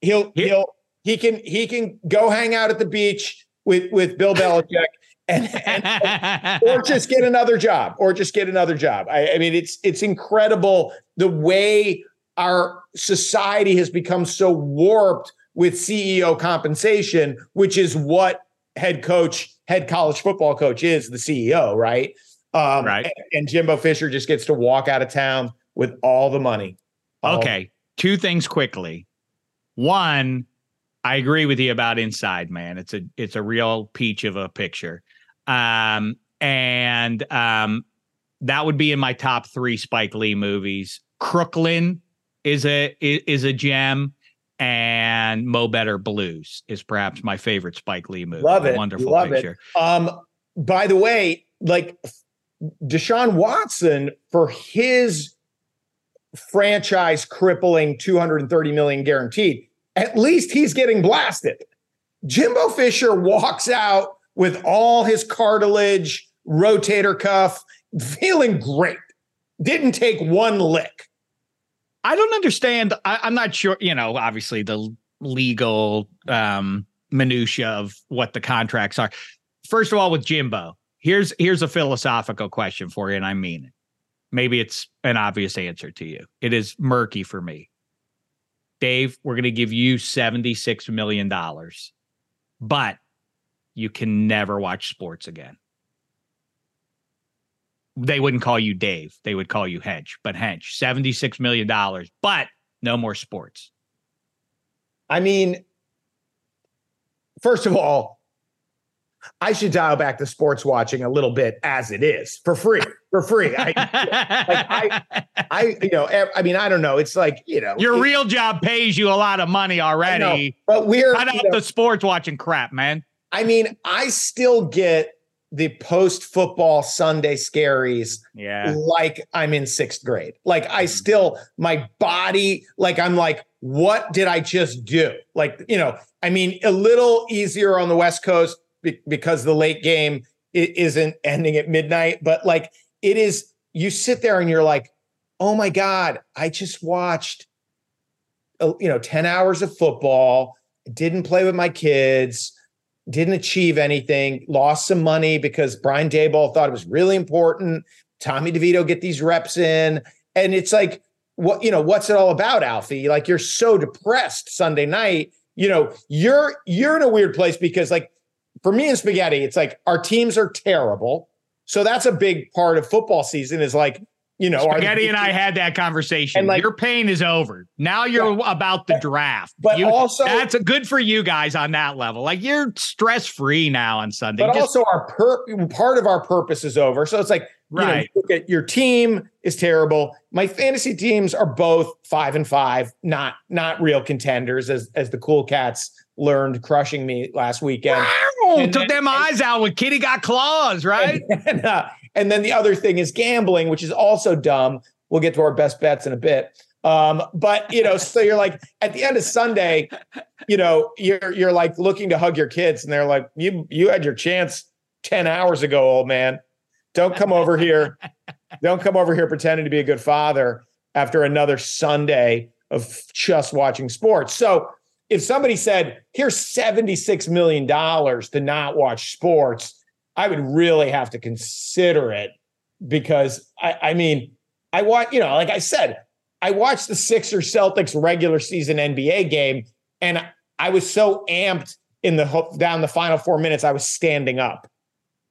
He'll he'll he can he can go hang out at the beach with with Bill [laughs] Belichick and, and or just get another job or just get another job. I, I mean, it's it's incredible the way our society has become so warped with CEO compensation, which is what head coach, head college football coach is the CEO, right? Um, right. And, and, Jimbo Fisher just gets to walk out of town with all the money. All okay. Two things quickly. One, I agree with you about Inside Man. It's a it's a real peach of a picture. Um, and um, that would be in my top three Spike Lee movies. Crooklyn is a is a gem, and Mo Better Blues is perhaps my favorite Spike Lee movie. Love it, wonderful Love picture. It. Um, by the way, like Deshaun Watson for his franchise crippling 230 million guaranteed, at least he's getting blasted. Jimbo Fisher walks out with all his cartilage, rotator cuff, feeling great. didn't take one lick. I don't understand. I, I'm not sure. You know, obviously the legal um, minutia of what the contracts are. First of all, with Jimbo, here's here's a philosophical question for you, and I mean it. Maybe it's an obvious answer to you. It is murky for me. Dave, we're going to give you $76 million, but you can never watch sports again. They wouldn't call you Dave. They would call you Hench, but Hench, $76 million, but no more sports. I mean, first of all, I should dial back the sports watching a little bit as it is for free, for free. I, [laughs] like I, I, you know, I mean, I don't know. It's like you know, your it, real job pays you a lot of money already. Know, but we're cut out know, the sports watching crap, man. I mean, I still get the post football Sunday scaries. Yeah, like I'm in sixth grade. Like I still, my body, like I'm like, what did I just do? Like you know, I mean, a little easier on the West Coast be- because the late game isn't ending at midnight. But like it is, you sit there and you're like, oh my God, I just watched, uh, you know, 10 hours of football, didn't play with my kids, didn't achieve anything, lost some money because Brian Daboll thought it was really important. Tommy DeVito get these reps in. And it's like, what, you know, what's it all about, Alfie? Like you're so depressed Sunday night. You know, you're you're in a weird place because like for me and spaghetti, it's like our teams are terrible. So that's a big part of football season is like, you know, Spaghetti and I had that conversation. And like, your pain is over. Now you're yeah, about the draft. But you, also that's a good for you guys on that level. Like you're stress free now on Sunday. But Just, also our per, part of our purpose is over. So it's like right. You know, look at your team is terrible. My fantasy teams are both five and five, not not real contenders as as the cool cats learned crushing me last weekend. Wow, and took then, them eyes out when Kitty got claws, right? And, [laughs] and, uh, and, then the other thing is gambling, which is also dumb. We'll get to our best bets in a bit. Um, but you know, so you're like at the end of Sunday, you know, you're you're like looking to hug your kids, and they're like, you you had your chance 10 hours ago, old man. Don't come over here. Don't come over here pretending to be a good father after another Sunday of just watching sports. So if somebody said, here's $76 million to not watch sports, I would really have to consider it because I, I mean, I want, you know, like I said, I watched the Sixers Celtics regular season NBA game and I was so amped in the down the final four minutes, I was standing up.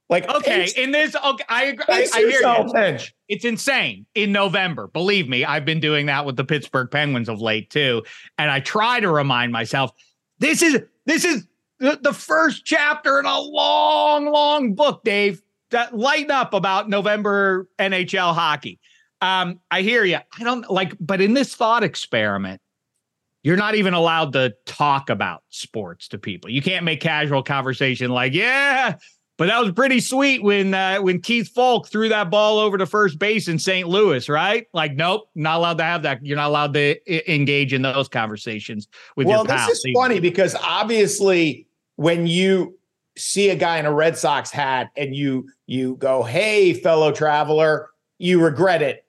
Like okay, in this, okay, I agree. I, I hear you. It's insane in November. Believe me, I've been doing that with the Pittsburgh Penguins of late too, and I try to remind myself this is this is the, the first chapter in a long, long book, Dave. That lighten up about November NHL hockey. Um, I hear you. I don't like, but in this thought experiment, you're not even allowed to talk about sports to people. You can't make casual conversation like, yeah, but that was pretty sweet when uh, when Keith Foulke threw that ball over to first base in St. Louis, right? Like, nope, not allowed to have that. You're not allowed to I- engage in those conversations with well, your pals. Well, this is funny because obviously when you see a guy in a Red Sox hat and you you go, "Hey, fellow traveler," you regret it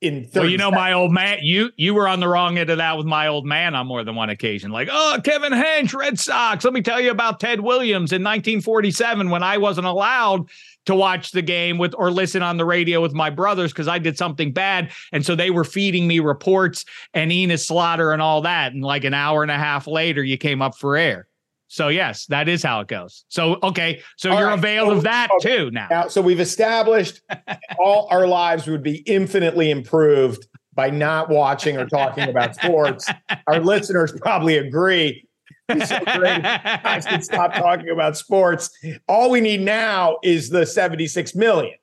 in well, you know, seconds. my old man, you you were on the wrong end of that with my old man on more than one occasion. Like, oh, Kevin Hench, Red Sox. Let me tell you about Ted Williams in 1947 when I wasn't allowed to watch the game with or listen on the radio with my brothers because I did something bad. And so they were feeding me reports and Enos Slaughter and all that. And like an hour and a half later, you came up for air. So yes, that is how it goes. So okay, so all you're right. availed so, of that okay. too now. now. So we've established [laughs] all our lives would be infinitely improved by not watching or talking about sports. Our [laughs] listeners probably agree. It's so great. I [laughs] can stop talking about sports. All we need now is the 76 million.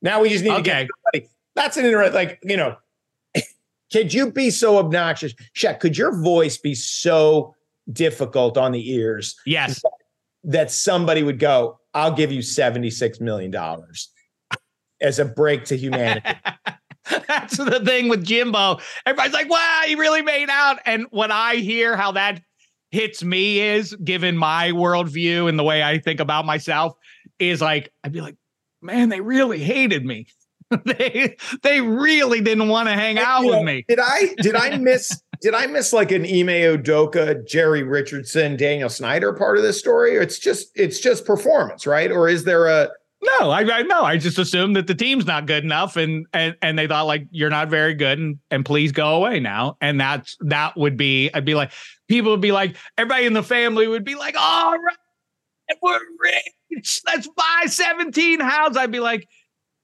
Now we just need okay. to get That's an interesting, like, you know, could you be so obnoxious? Shek, could your voice be so difficult on the ears. Yes. That somebody would go, I'll give you $76 million as a break to humanity. [laughs] That's the thing with Jimbo. Everybody's like, wow, he really made out. And when I hear how that hits me is given my worldview and the way I think about myself, is like, I'd be like, man, they really hated me. [laughs] they they really didn't want to hang out You with know, me. Did I did I miss [laughs] did I miss like an Ime Udoka, Jerry Richardson, Daniel Snyder part of this story? Or it's just it's just performance, right? Or is there a No, I, I no, I just assumed that the team's not good enough, and and and they thought like you're not very good, and and please go away now. And that's that would be I'd be like people would be like everybody in the family would be like, all right, we're rich, let's buy 17 houses. I'd be like,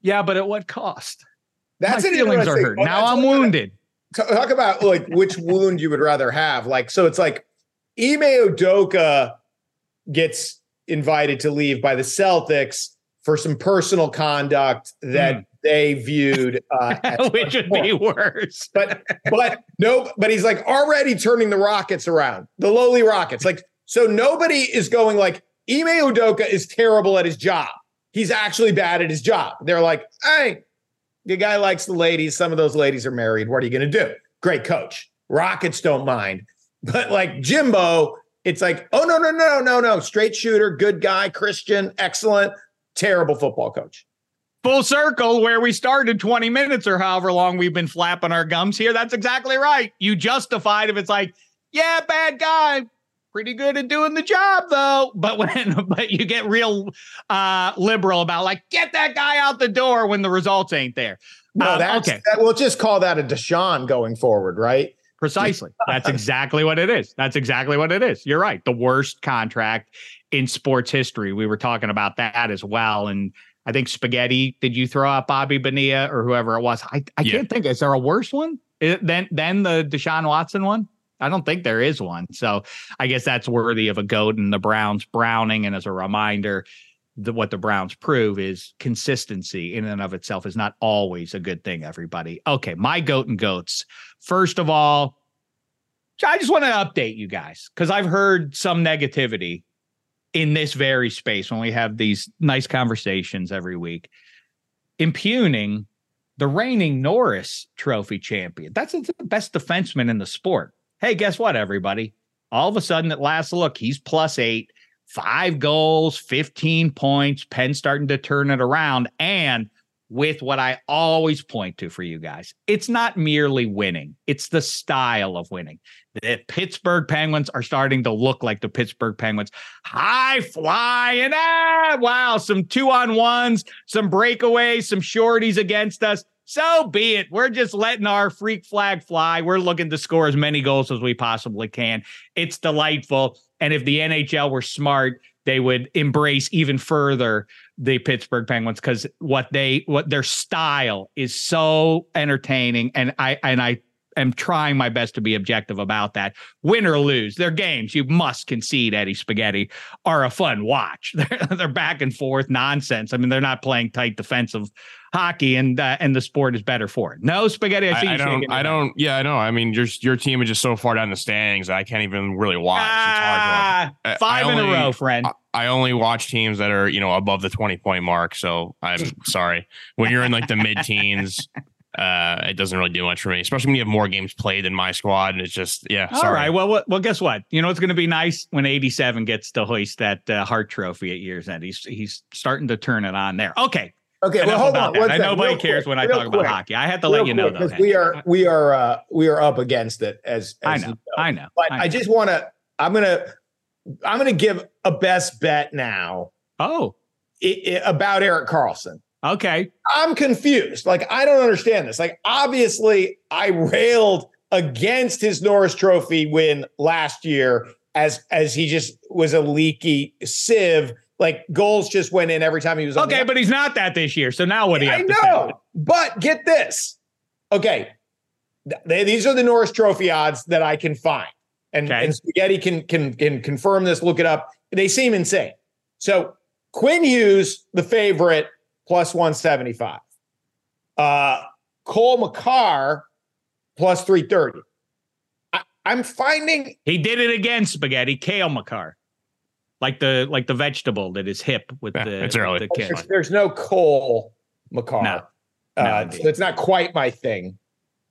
yeah, but at what cost? that's My an feelings are hurt. well, now I'm wounded. Talk about like which wound you would rather have. Like, so it's like Ime Udoka gets invited to leave by the Celtics for some personal conduct that Hmm. they viewed uh, [laughs] Which would be worse. but but no, but he's like already turning the Rockets around, the lowly Rockets. Like, so nobody is going like Ime Udoka is terrible at his job. He's actually bad at his job. They're like, hey, the guy likes the ladies. Some of those ladies are married. What are you going to do? Great coach. Rockets don't mind, [laughs] but like Jimbo, it's like, oh no no no no no, straight shooter, good guy, Christian, excellent, terrible football coach. Full circle where we started 20 minutes or however long we've been flapping our gums here. That's exactly right. You justified if it's like, yeah, bad guy, pretty good at doing the job though. [laughs] But when but you get real uh liberal about like get that guy out the door when the results ain't there. No, Um, that's okay. that, we'll just call that a Deshaun going forward, right? Precisely. [laughs] That's exactly what it is. That's exactly what it is. You're right. The worst contract in sports history. We were talking about that as well. And I think spaghetti. Did you throw out Bobby Bonilla or whoever it was? I, I Yeah. can't think. Is there a worse one than than the Deshaun Watson one? I don't think there is one. So I guess that's worthy of a goat and the Browns browning. And as a reminder, the, what the Browns prove is consistency in and of itself is not always a good thing, everybody. Okay, my goat and goats. First of all, I just want to update you guys because I've heard some negativity in this very space when we have these nice conversations every week, impugning the reigning Norris Trophy champion. That's the best defenseman in the sport. Hey, guess what, everybody? All of a sudden, at last look, he's plus eight, five goals, 15 points, Penn starting to turn it around. And with what I always point to for you guys, it's not merely winning, it's the style of winning. The Pittsburgh Penguins are starting to look like the Pittsburgh Penguins. High flying. Ah, wow. Some two on ones, some breakaways, some shorties against us. So be it. We're just letting our freak flag fly. We're looking to score as many goals as we possibly can. It's delightful. And if the NHL were smart, they would embrace even further the Pittsburgh Penguins because what they what their style is so entertaining. And I and I am trying my best to be objective about that. Win or lose, their games, you must concede Eddie Spaghetti are a fun watch. [laughs] They're, they're back and forth nonsense. I mean, they're not playing tight defensive hockey, and uh, and the sport is better for it. No Spaghetti, I see I, you I don't. I don't. Yeah, I know. I mean, your your team is just so far down the standings. I can't even really watch. It's Ah, hard to watch. Five I in a row, friend. I- I only watch teams that are you know above the twenty point mark. So I'm [laughs] sorry. When you're in like the mid teens, uh, it doesn't really do much for me. Especially when you have more games played than my squad, and it's just yeah. All sorry. right. Well, well, well, guess what? You know it's going to be nice when 87 gets to hoist that uh, Hart Trophy at year's end. He's he's starting to turn it on there. Okay. Okay, well, hold on. that. I second, nobody real cares quick, when I real talk about hockey. I have to let you know quick, though. 'cause we are we are uh, we are up against it as, I know. you I know. But I I, just want to. I'm gonna. I'm gonna give a best bet now Oh, i- i- about Erik Karlsson. Okay. I'm confused. Like I don't understand this. Like obviously, I railed against his Norris Trophy win last year as as he just was a leaky sieve. Like goals just went in every time he was on the Okay, but he's not that this year. So now what do you I have to know, but get this. Okay, they- these are the Norris Trophy odds that I can find, and, Okay. and Spaghetti can can can confirm this. Look it up. They seem insane. So Quinn Hughes, the favorite, plus one seventy five. Uh, Cole Makar, plus three thirty. I'm finding He did it again, spaghetti. Kale Makar. Like the like the vegetable that is hip with Yeah, the it's early. the kid. there's, there's no Cole Makar. No. Uh, so it's not quite my thing.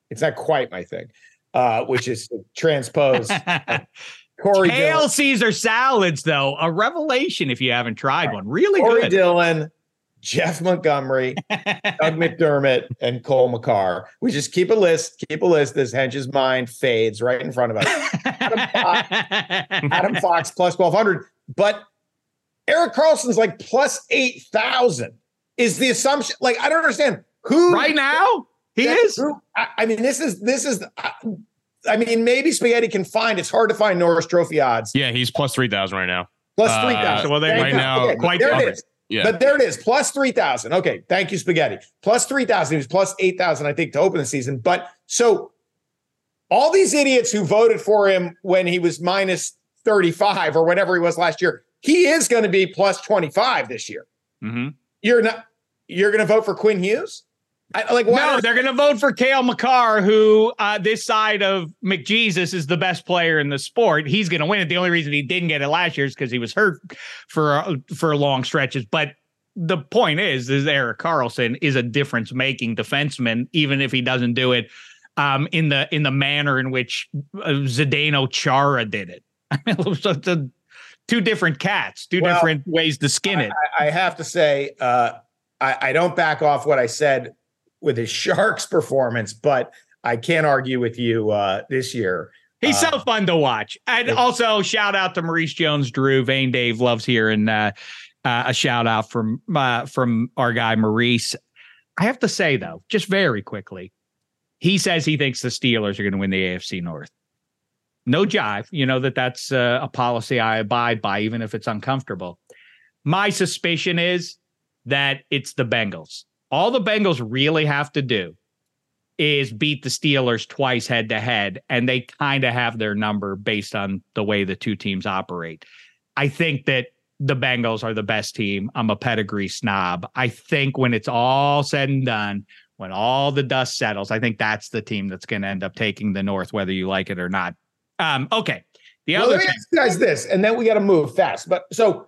It's not quite my thing, uh, which is to transpose [laughs] Corey Kale Dillon, Caesar salads, though, a revelation if you haven't tried one. Really Corey good. Dillon, Jeff Montgomery, Doug McDermott, and Cole Makar. We just keep a list, keep a list. This hench's mind fades right in front of us. Adam Fox, [laughs] Adam Fox plus 1200. But Erik Karlsson's like plus 8,000 is the assumption. Like, I don't understand who right now he is. Who, I, I, mean, this is, this is, I, I, mean, maybe Spaghetti can find, it's hard to find Norris Trophy odds. Yeah, he's plus 3,000 right now. Plus 3,000. Uh, well, they, right now, quite there it is. Yeah. But there it is, plus 3,000. Okay. Thank you, Spaghetti. Plus 3,000. He was plus 8,000, I think, to open the season. But so all these idiots who voted for him when he was minus 35 or whatever he was last year, he is going to be plus 25 this year. Mm-hmm. You're not, you're going to vote for Quinn Hughes? I, like no, they're going to vote for Kale Makar, who uh, this side of McJesus is the best player in the sport. He's going to win it. The only reason he didn't get it last year is because he was hurt for uh, for long stretches. But the point is, is Erik Karlsson is a difference making defenseman, even if he doesn't do it um, in the in the manner in which uh, Zdeno Chara did it. [laughs] I mean, it a, two different cats, two well, different ways to skin it. I, I have to say, uh, I, I don't back off what I said with his Sharks performance, but I can't argue with you uh, this year. He's uh, so fun to watch. And also shout out to Maurice Jones Drew. Vane Dave loves hearing uh, uh, a shout out from uh, from our guy Maurice. I have to say though, just very quickly, he says he thinks the Steelers are going to win the AFC North. No jive. You know that that's uh, a policy I abide by, even if it's uncomfortable. My suspicion is that it's the Bengals all the Bengals really have to do is beat the Steelers twice head to head, and they kind of have their number based on the way the two teams operate. I think that the Bengals are the best team. I'm a pedigree snob. I think when it's all said and done, when all the dust settles, I think that's the team that's going to end up taking the North, whether you like it or not. Um, okay. The well, other let me ask you guys this, and then we got to move fast. But so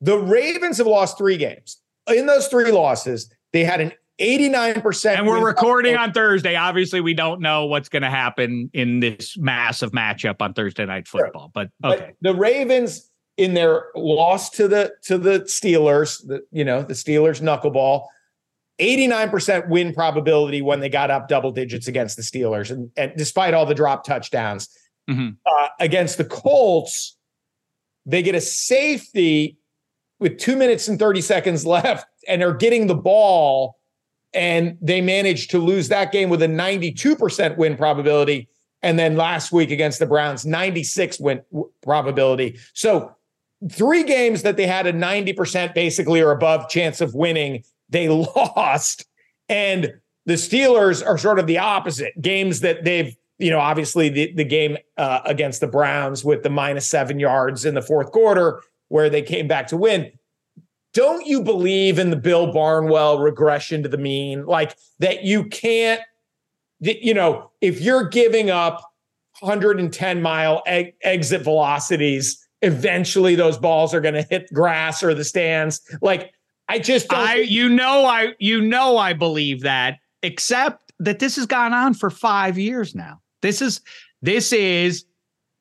the Ravens have lost three games. In those three losses, they had an 89%. And we're recording on Thursday. Obviously, we don't know what's going to happen in this massive matchup on Thursday night football. Sure. But okay. But the Ravens in their loss to the to the Steelers, the you know, the Steelers knuckleball, 89% win probability when they got up double digits against the Steelers. And, and despite all the drop touchdowns mm-hmm. uh, against the Colts, they get a safety with two minutes and 30 seconds [laughs] left and are getting the ball and they managed to lose that game with a 92% win probability and then last week against the Browns 96 win probability. So three games that they had a 90% basically or above chance of winning, they [laughs] lost. And the Steelers are sort of the opposite. Games that they've, you know, obviously the, the game uh, against the Browns with the minus seven yards in the fourth quarter, where they came back to win don't you believe in the Bill Barnwell regression to the mean? Like that you can't, you know, if you're giving up 110 mile e- exit velocities, eventually those balls are going to hit grass or the stands. Like I just, I, you know, I, you know, I believe that, except that this has gone on for five years now. This is, this is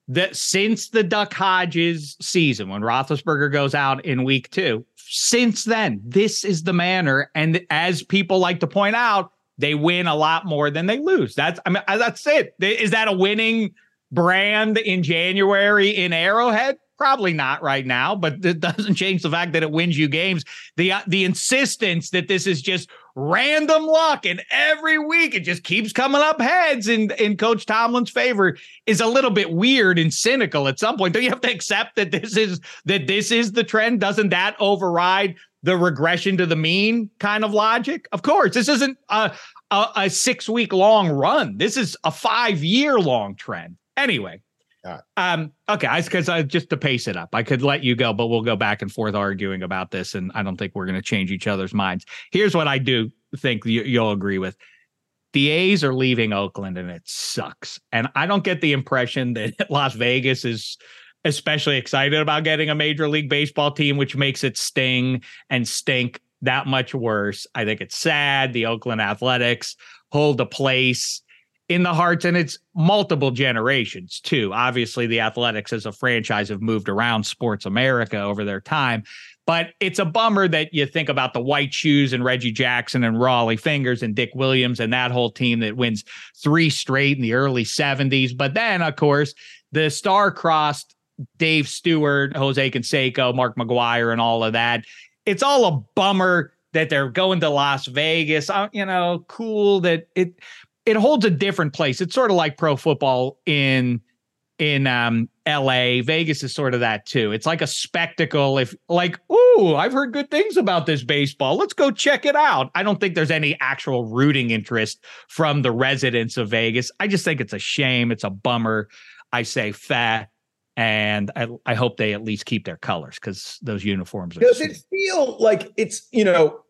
that since the Duck Hodges season, when Roethlisberger goes out in week two, since then, this is the manner. And as people like to point out, they win a lot more than they lose. That's I mean that's it. Is that a winning brand in January in Arrowhead? Probably not right now, but it [laughs] doesn't change the fact that it wins you games. The uh, the insistence that this is just random luck and every week it just keeps coming up heads in in coach Tomlin's favor is a little bit weird and cynical at some point. Don't you have to accept that this is that this is the trend? Doesn't that override the regression to the mean kind of logic? Of course this isn't a a, a 6 week long run. This is a 5 year long trend. Anyway Um, okay, because I, I, just to pace it up, I could let you go, but we'll go back and forth arguing about this, and I don't think we're going to change each other's minds. Here's what I do think you, you'll agree with: the A's are leaving Oakland, and it sucks. And I don't get the impression that [laughs] Las Vegas is especially excited about getting a major league baseball team, which makes it sting and stink that much worse. I think it's sad. The Oakland Athletics hold a place in the hearts and it's multiple generations too obviously the athletics as a franchise have moved around sports america over their time But it's a bummer that you think about the white shoes and Reggie Jackson and Rollie Fingers and Dick Williams and that whole team that wins three straight in the early 70s. But then, of course, the star-crossed Dave Stewart, Jose Canseco, Mark McGwire, and all of that. It's all a bummer that they're going to Las Vegas. Uh, you know, cool that it it holds a different place. It's sort of like pro football in in um, LA. Vegas is sort of that too. It's like a spectacle. If like, ooh, I've heard good things about this baseball. Let's go check it out. I don't think there's any actual rooting interest from the residents of Vegas. I just think it's a shame. It's a bummer. I say fat and I, I hope they at least keep their colors because those uniforms. Does sweet. it feel like it's you know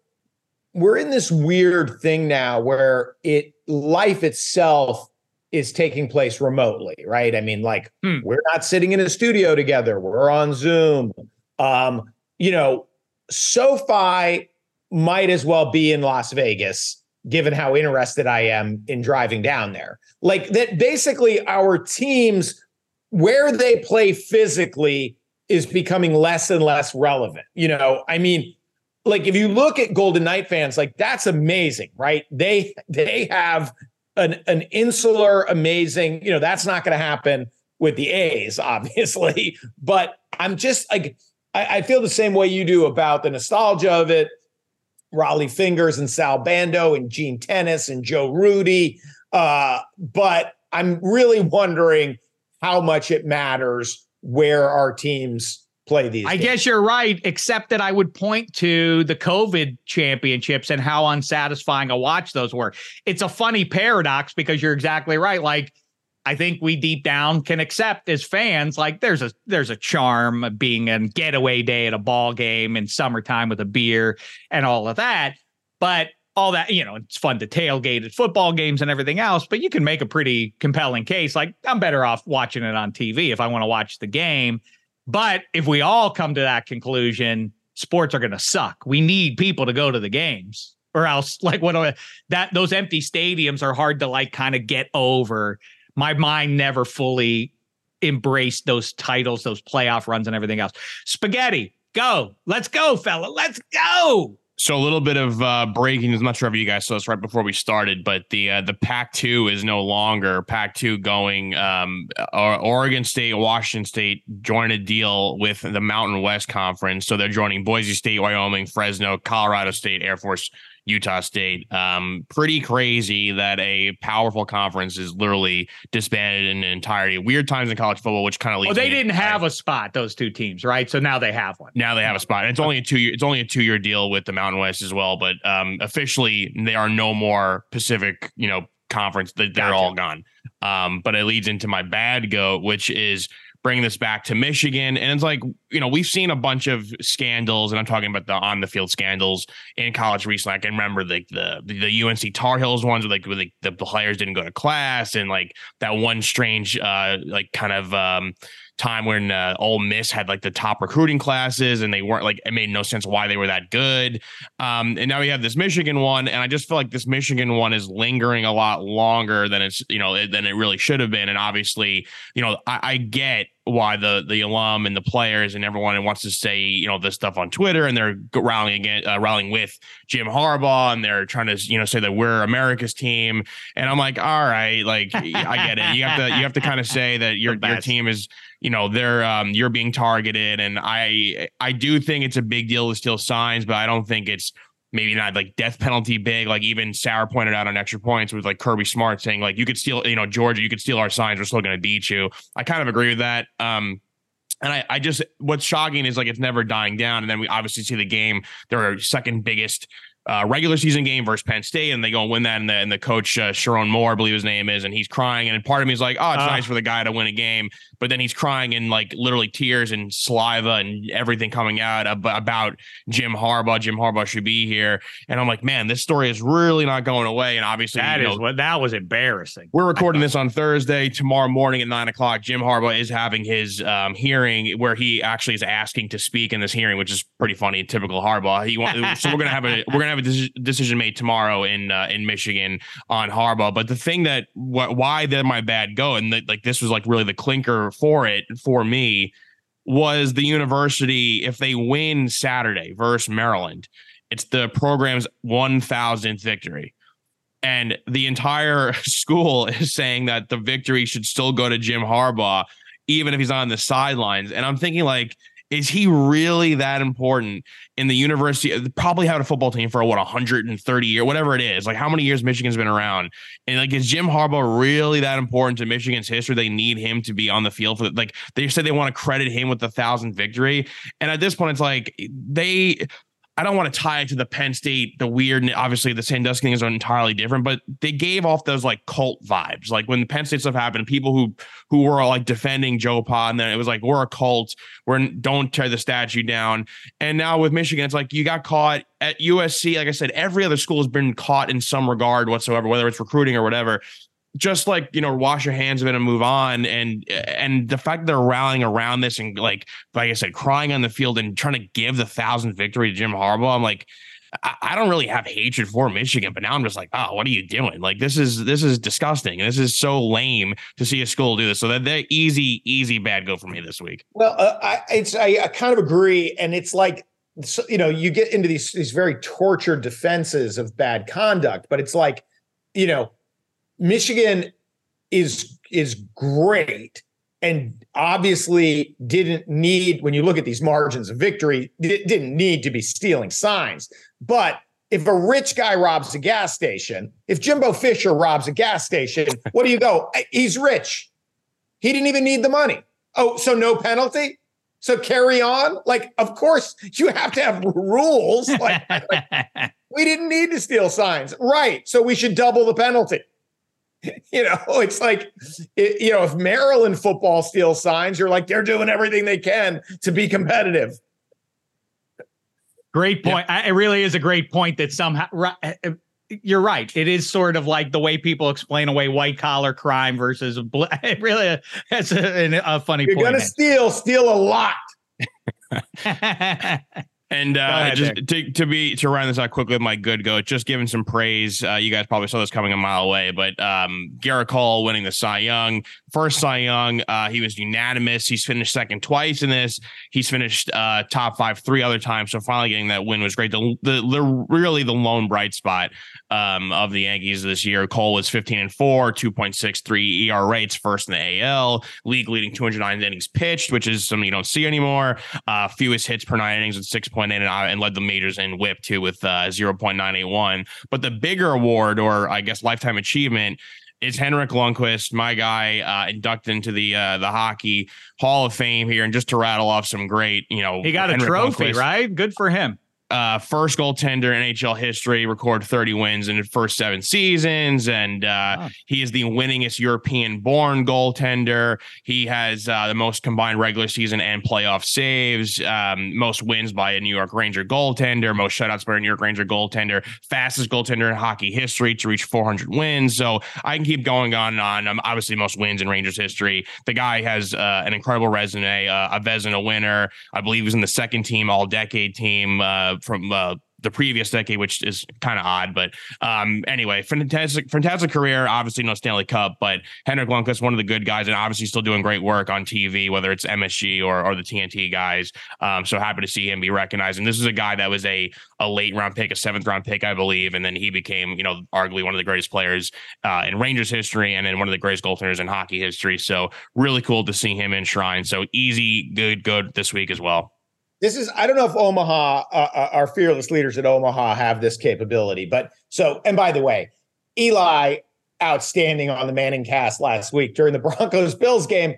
we're in this weird thing now where it life itself is taking place remotely, right? I mean, like hmm. we're not sitting in a studio together; we're on Zoom. Um, you know, SoFi might as well be in Las Vegas, given how interested I am in driving down there. Like that, basically, our teams where they play physically is becoming less and less relevant. You know, I mean, like if you look at Golden Knight fans, like that's amazing, right? They they have an an insular, amazing. You know, that's not going to happen with the A's, [laughs] obviously. But I'm just like I, I feel the same way you do about the nostalgia of it. Rollie Fingers and Sal Bando and Gene Tenace and Joe Rudi. Uh, but I'm really wondering how much it matters where our teams play these. I guess you're right, except that I would point to the COVID championships and how unsatisfying a watch those were. It's a funny paradox because you're exactly right. Like, I think we deep down can accept as fans, like there's a there's a charm of being a getaway day at a ball game in summertime with a beer and all of that. But all that, you know, it's fun to tailgate at football games and everything else, but you can make a pretty compelling case. Like, I'm better off watching it on TV if I want to watch the game. But if we all come to that conclusion, sports are going to suck. We need people to go to the games, or else, [laughs] like, what that those empty stadiums are hard to like kind of get over. My mind never fully embraced those titles, those playoff runs, and everything else. Spaghetti, go. Let's go, fella. Let's go. So a little bit of uh, breaking. I'm not sure if you guys saw this right before we started, but the uh, the Pac-2 is no longer Pac-2 going. Um, Oregon State, Washington State joined a deal with the Mountain West Conference, so they're joining Boise State, Wyoming, Fresno, Colorado State, Air Force Utah State. Um, pretty crazy that a powerful conference is literally disbanded in entirety. Weird times in college football, which kind of leads. Well, they didn't have a spot; those two teams, right? So now they have one. Now they have a spot. And it's only a two year. It's only a two year deal with the Mountain West as well. But um, officially, they are no more Pacific. You know, conference. They're gotcha. all gone. Um, but it leads into my bad goat, which is bring this back to Michigan. And it's like, you know, we've seen a bunch of scandals, and I'm talking about the on the field scandals in college recently. I can remember like the, the, the UNC Tar Heels ones, where like where the, the players didn't go to class, and like that one strange, uh, like kind of um, time when uh, Ole Miss had like the top recruiting classes and they weren't like it made no sense why they were that good. Um, and now we have this Michigan one, and I just feel like this Michigan one is lingering a lot longer than it's you know than it really should have been. And obviously, you know, I, I get why the the alum and the players and everyone wants to say you know this stuff on Twitter and they're rallying again uh, rallying with Jim Harbaugh and they're trying to you know say that we're America's team. And I'm like all right like I get it. You have to you have to kind of say that [laughs] your your team is you know they're um, you're being targeted. And i i do think it's a big deal to steal signs but i don't think it's maybe not like death penalty big like even Sauer pointed out on extra points with like kirby smart saying like you could steal you know georgia you could steal our signs we're still going to beat you i kind of agree with that um and I, I just what's shocking is like it's never dying down. And then we obviously see the game. They're second biggest uh, regular season game versus Penn State, and they go and win that. And the, and the coach uh, Sherrone Moore, I believe his name is, and he's crying. And part of me is like, oh, it's uh, nice for the guy to win a game, but then he's crying in like literally tears and saliva and everything coming out ab- about Jim Harbaugh. Jim Harbaugh should be here, and I'm like, man, this story is really not going away. And obviously, that you know, is what that was embarrassing. We're recording this on Thursday. Tomorrow morning at nine o'clock, Jim Harbaugh is having his um, hearing where he actually is asking to speak in this hearing, which is pretty funny. Typical Harbaugh. He want, [laughs] so we're gonna have a we're gonna have a decision made tomorrow in uh, in Michigan on Harbaugh. But the thing that wh- why did my bad go and the, like this was like really the clinker for it for me was the university if they win Saturday versus Maryland, it's the program's 1000th victory. And the entire [laughs] school is saying that the victory should still go to Jim Harbaugh, even if he's on the sidelines. And I'm thinking, like, is he really that important in the university? Uh, probably had a football team for what 130 years, whatever it is. Like how many years Michigan's been around, and like is Jim Harbaugh really that important to Michigan's history? They need him to be on the field for like they said they want to credit him with the thousand victory, and at this point it's like they I don't want to tie it to the Penn State, the weird, obviously the Sandusky things are entirely different, but they gave off those like cult vibes. Like when the Penn State stuff happened, people who who were like defending Joe Pa, and then it was like, we're a cult, we're don't tear the statue down. And now with Michigan, it's like you got caught at USC. Like I said, every other school has been caught in some regard whatsoever, whether it's recruiting or whatever just like you know wash your hands of it and move on and and the fact that they're rallying around this and like like i said crying on the field and trying to give the thousand victory to jim harbaugh i'm like I, don't really have hatred for Michigan, but now I'm just like, oh, what are you doing? Like this is this is disgusting. This is so lame to see a school do this. So that they're easy, easy bad go for me this week. Well, uh, I, it's I, I kind of agree, and it's like so, you know you get into these these very tortured defenses of bad conduct, but it's like you know Michigan is is great and obviously didn't need when you look at these margins of victory didn't need to be stealing signs. But if a rich guy robs a gas station if jimbo fisher robs a gas station [laughs] what do you go? He's rich. He didn't even need the money. Oh so no penalty? So carry on? Like of course you have to have [laughs] rules. Like, like we didn't need to steal signs. Right. So we should double the penalty [laughs] you know, it's like, it, you know, if Maryland football steals signs, you're like, they're doing everything they can to be competitive. Great point. Yeah. it really is a great point that somehow uh, uh, you're right. It is sort of like the way people explain away white collar crime versus [laughs] it really that's a, a funny you're point. You're going to steal, steal a lot. [laughs] And uh, ahead, just to, to be to run this out quickly with my good goat, just giving some praise. Uh, you guys probably saw this coming a mile away, but um, Gerrit Cole winning the Cy Young, first Cy Young. Uh, he was unanimous. He's finished second twice in this. He's finished uh, top five three other times. So finally getting that win was great. The, the, the really the lone bright spot um, of the Yankees this year. Cole was 15 and 4, 2.63 ER rates, first in the AL, league leading 209 innings pitched, which is something you don't see anymore. Uh, fewest hits per nine innings at 6.8 and, and led the majors in whip too with uh, 0.981. But the bigger award, or I guess lifetime achievement, is Henrik Lundqvist, my guy, uh, inducted into the uh, the hockey Hall of Fame here, and just to rattle off some great, you know, he got Henrik a trophy, Lundqvist, right? Good for him uh, first goaltender in NHL history, record 30 wins in the first seven seasons. And uh, wow. he is the winningest European born goaltender. He has uh, the most combined regular season and playoff saves, um, most wins by a New York Ranger goaltender, most shutouts by a New York Ranger goaltender, fastest goaltender in hockey history to reach 400 wins. So I can keep going on and on. Um, obviously, most wins in Rangers history. The guy has uh, an incredible resume, uh, a Vezina winner. I believe he was in the second team, all decade team uh, from uh, the previous decade, which is kind of odd. But um, anyway, fantastic, fantastic career. Obviously, no Stanley Cup, but Henrik Lundqvist, one of the good guys, and obviously still doing great work on TV, whether it's MSG or or the TNT guys. Um, so happy to see him be recognized. And this is a guy that was a a late round pick, a seventh round pick, I believe, and then he became, you know, arguably one of the greatest players uh, in Rangers history, and then one of the greatest goaltenders in hockey history. So really cool to see him enshrined. So easy, good, good this week as well this is i don't know if omaha uh, uh, our fearless leaders at omaha have this capability but so and by the way eli outstanding on the manning cast last week during the [laughs] broncos bills game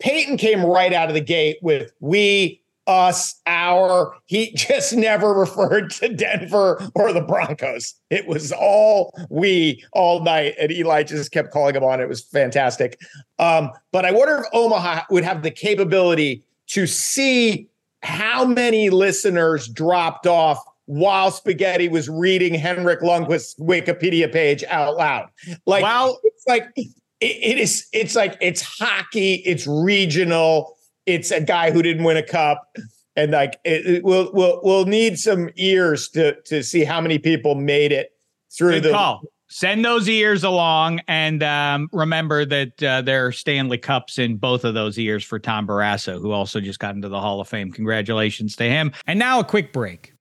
peyton came right out of the gate with we us our he [laughs] just never referred to denver or the broncos. It was all we all night and eli just kept calling him on it. Was fantastic. Um, but i wonder if omaha would have the capability to see how many listeners dropped off while Spaghetti was reading Henrik Lundqvist's Wikipedia page out loud. Like, wow. it's like it, it is. It's like it's hockey. It's regional. It's a guy who didn't win a cup, and like it, it we'll we'll we'll need some ears to to see how many people made it through Good the call. Send those ears along, and um, remember that uh, there are Stanley Cups in both of those ears for Tom Barrasso, who also just got into the Hall of Fame. Congratulations to him. And now a quick break.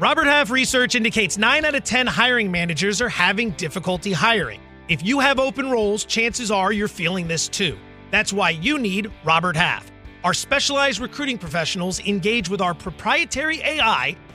Robert Half research indicates 9 out of 10 hiring managers are having difficulty hiring. If you have open roles, chances are you're feeling this too. That's why you need Robert Half. Our specialized recruiting professionals engage with our proprietary AI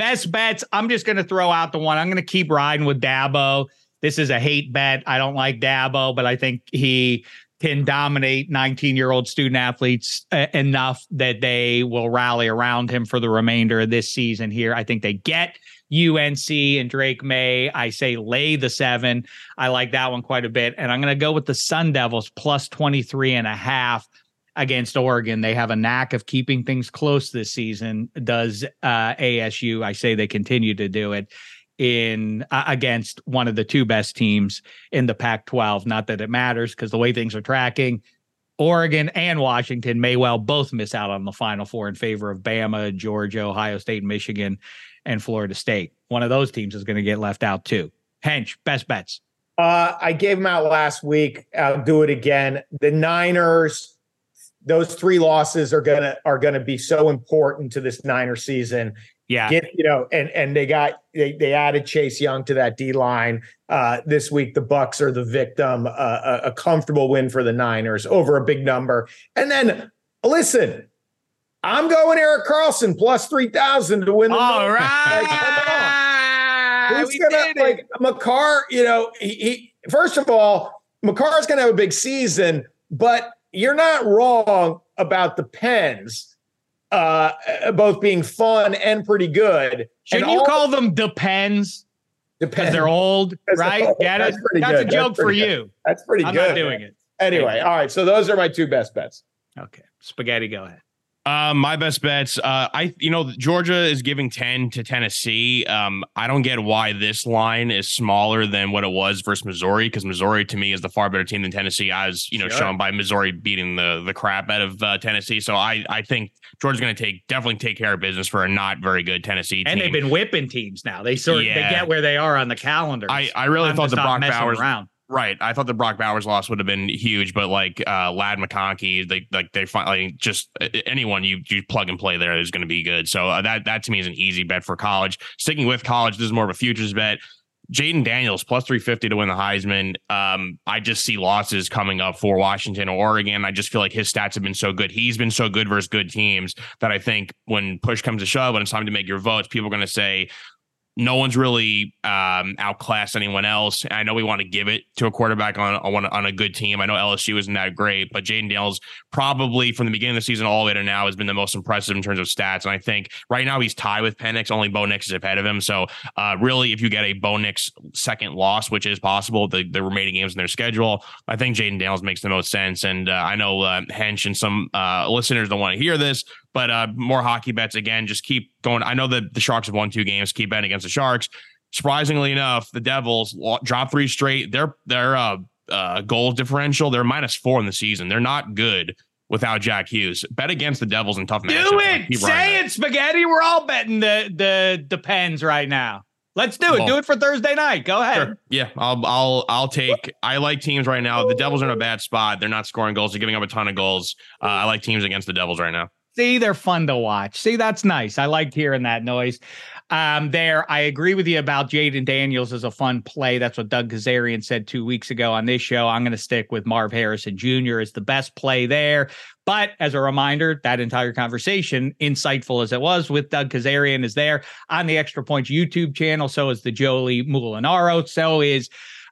Best bets. I'm just going to throw out the one. I'm going to keep riding with Dabo. This is a hate bet. I don't like Dabo, but I think he can dominate 19 year old student athletes uh, enough that they will rally around him for the remainder of this season here. I think they get UNC and Drake Maye. I say lay the seven. I like that one quite a bit. And I'm going to go with the Sun Devils plus 23 and a half against Oregon. They have a knack of keeping things close this season. Does uh, ASU? I say they continue to do it in uh, against one of the two best teams in the Pac-12. Not that it matters because the way things are tracking, Oregon and Washington may well both miss out on the Final Four in favor of Bama, Georgia, Ohio State, Michigan, and Florida State. One of those teams is going to get left out too. Hench, best bets. Uh, I gave them out last week. I'll do it again. The Niners those three losses are gonna are gonna be so important to this Niner season. Yeah, get you know, and and they got they they added Chase Young to that D line uh, this week. The Bucks are the victim. Uh, a, a comfortable win for the Niners over a big number. And then listen, I'm going Erik Karlsson plus three thousand to win. The All number. right, like, Who's gonna like Makar? You know, he, he first of all, Makar's gonna have a big season, but you're not wrong about the pens uh, both being fun and pretty good. Should you call the, them depends? Because they're old, right? Get it? That's, That's a joke That's for good. you. That's pretty I'm good. I'm not doing it. Anyway, all right. So those are my two best bets. Okay. Spaghetti, go ahead. Uh, my best bets. Uh, I you know Georgia is giving ten to Tennessee. Um, I don't get why this line is smaller than what it was versus Missouri because Missouri to me is the far better team than Tennessee, as you know, sure. shown by Missouri beating the the crap out of uh, Tennessee. So I I think Georgia's going to take definitely take care of business for a not very good Tennessee team. And they've been whipping teams now. They sort of yeah. they get where they are on the calendar. I I really thought the Brock Bowers around. Right. I thought the Brock Bowers loss would have been huge, but like uh Ladd McConkey, they like they finally just anyone you you plug and play there is going to be good. So uh, that that to me is an easy bet for college. Sticking with college, this is more of a futures bet. Jayden Daniels plus 350 to win the Heisman. Um, I just see losses coming up for Washington or Oregon. I just feel like his stats have been so good. He's been so good versus good teams that I think when push comes to shove, when it's time to make your votes, people are going to say, no one's really um, outclassed anyone else. I know we want to give it to a quarterback on on, on a good team. I know LSU isn't that great, but Jayden Daniels probably from the beginning of the season all the way to now has been the most impressive in terms of stats. And I think right now he's tied with Penix. Only Bo Nix is ahead of him. So uh, really, if you get a Bo Nix second loss, which is possible, the, the remaining games in their schedule, I think Jayden Daniels makes the most sense. And uh, I know uh, Hench and some uh, listeners don't want to hear this, but uh, more hockey bets again. Just keep going. I know that the Sharks have won two games. Keep betting against the Sharks. Surprisingly enough, the Devils drop three straight. Their their uh, uh, goal differential they're minus four in the season. They're not good without Jack Hughes. Bet against the Devils in tough matchups. Do it. Say it, spaghetti. We're all betting the the depends right now. Let's do it. Do it for Thursday night. Go ahead. Sure. Yeah, I'll I'll I'll take. I like teams right now. The Devils are in a bad spot. They're not scoring goals. They're giving up a ton of goals. Uh, I like teams against the Devils right now. See, they're fun to watch. See, that's nice. I like hearing that noise. Um, there, I agree with you about Jayden Daniels as a fun play. That's what Doug Kezirian said two weeks ago on this show. I'm going to stick with Marv Harrison Jr. as the best play there. But as a reminder, that entire conversation, insightful as it was with Doug Kezirian, is there on the Extra Points YouTube channel. So is the Jolie Mulinaro. So is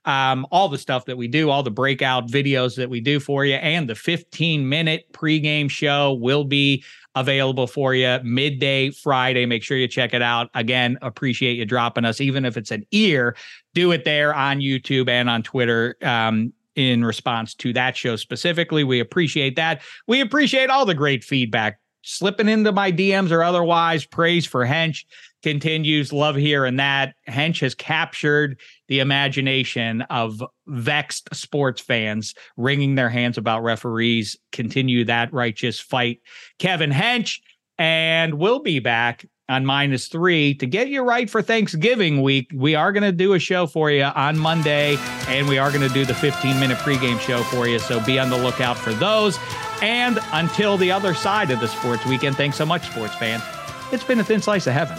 um, all the stuff that we do, all the breakout videos that we do for you, and the 15 minute pregame show will be available for you midday Friday. Make sure you check it out. Again, appreciate you dropping us, even if it's an ear. Do it there on YouTube and on Twitter. Um, in response to that show specifically, we appreciate that. We appreciate all the great feedback slipping into my DMs or otherwise. Praise for Hench continues. Love hearing that. Hench has captured the imagination of vexed sports fans, wringing their hands about referees. Continue that righteous fight. Kevin Hench, and we'll be back on minus three to get you right for Thanksgiving week. We are going to do a show for you on Monday, and we are going to do the 15 minute pregame show for you. So be on the lookout for those. And until the other side of the sports weekend, thanks so much, sports fans. It's been a thin slice of heaven.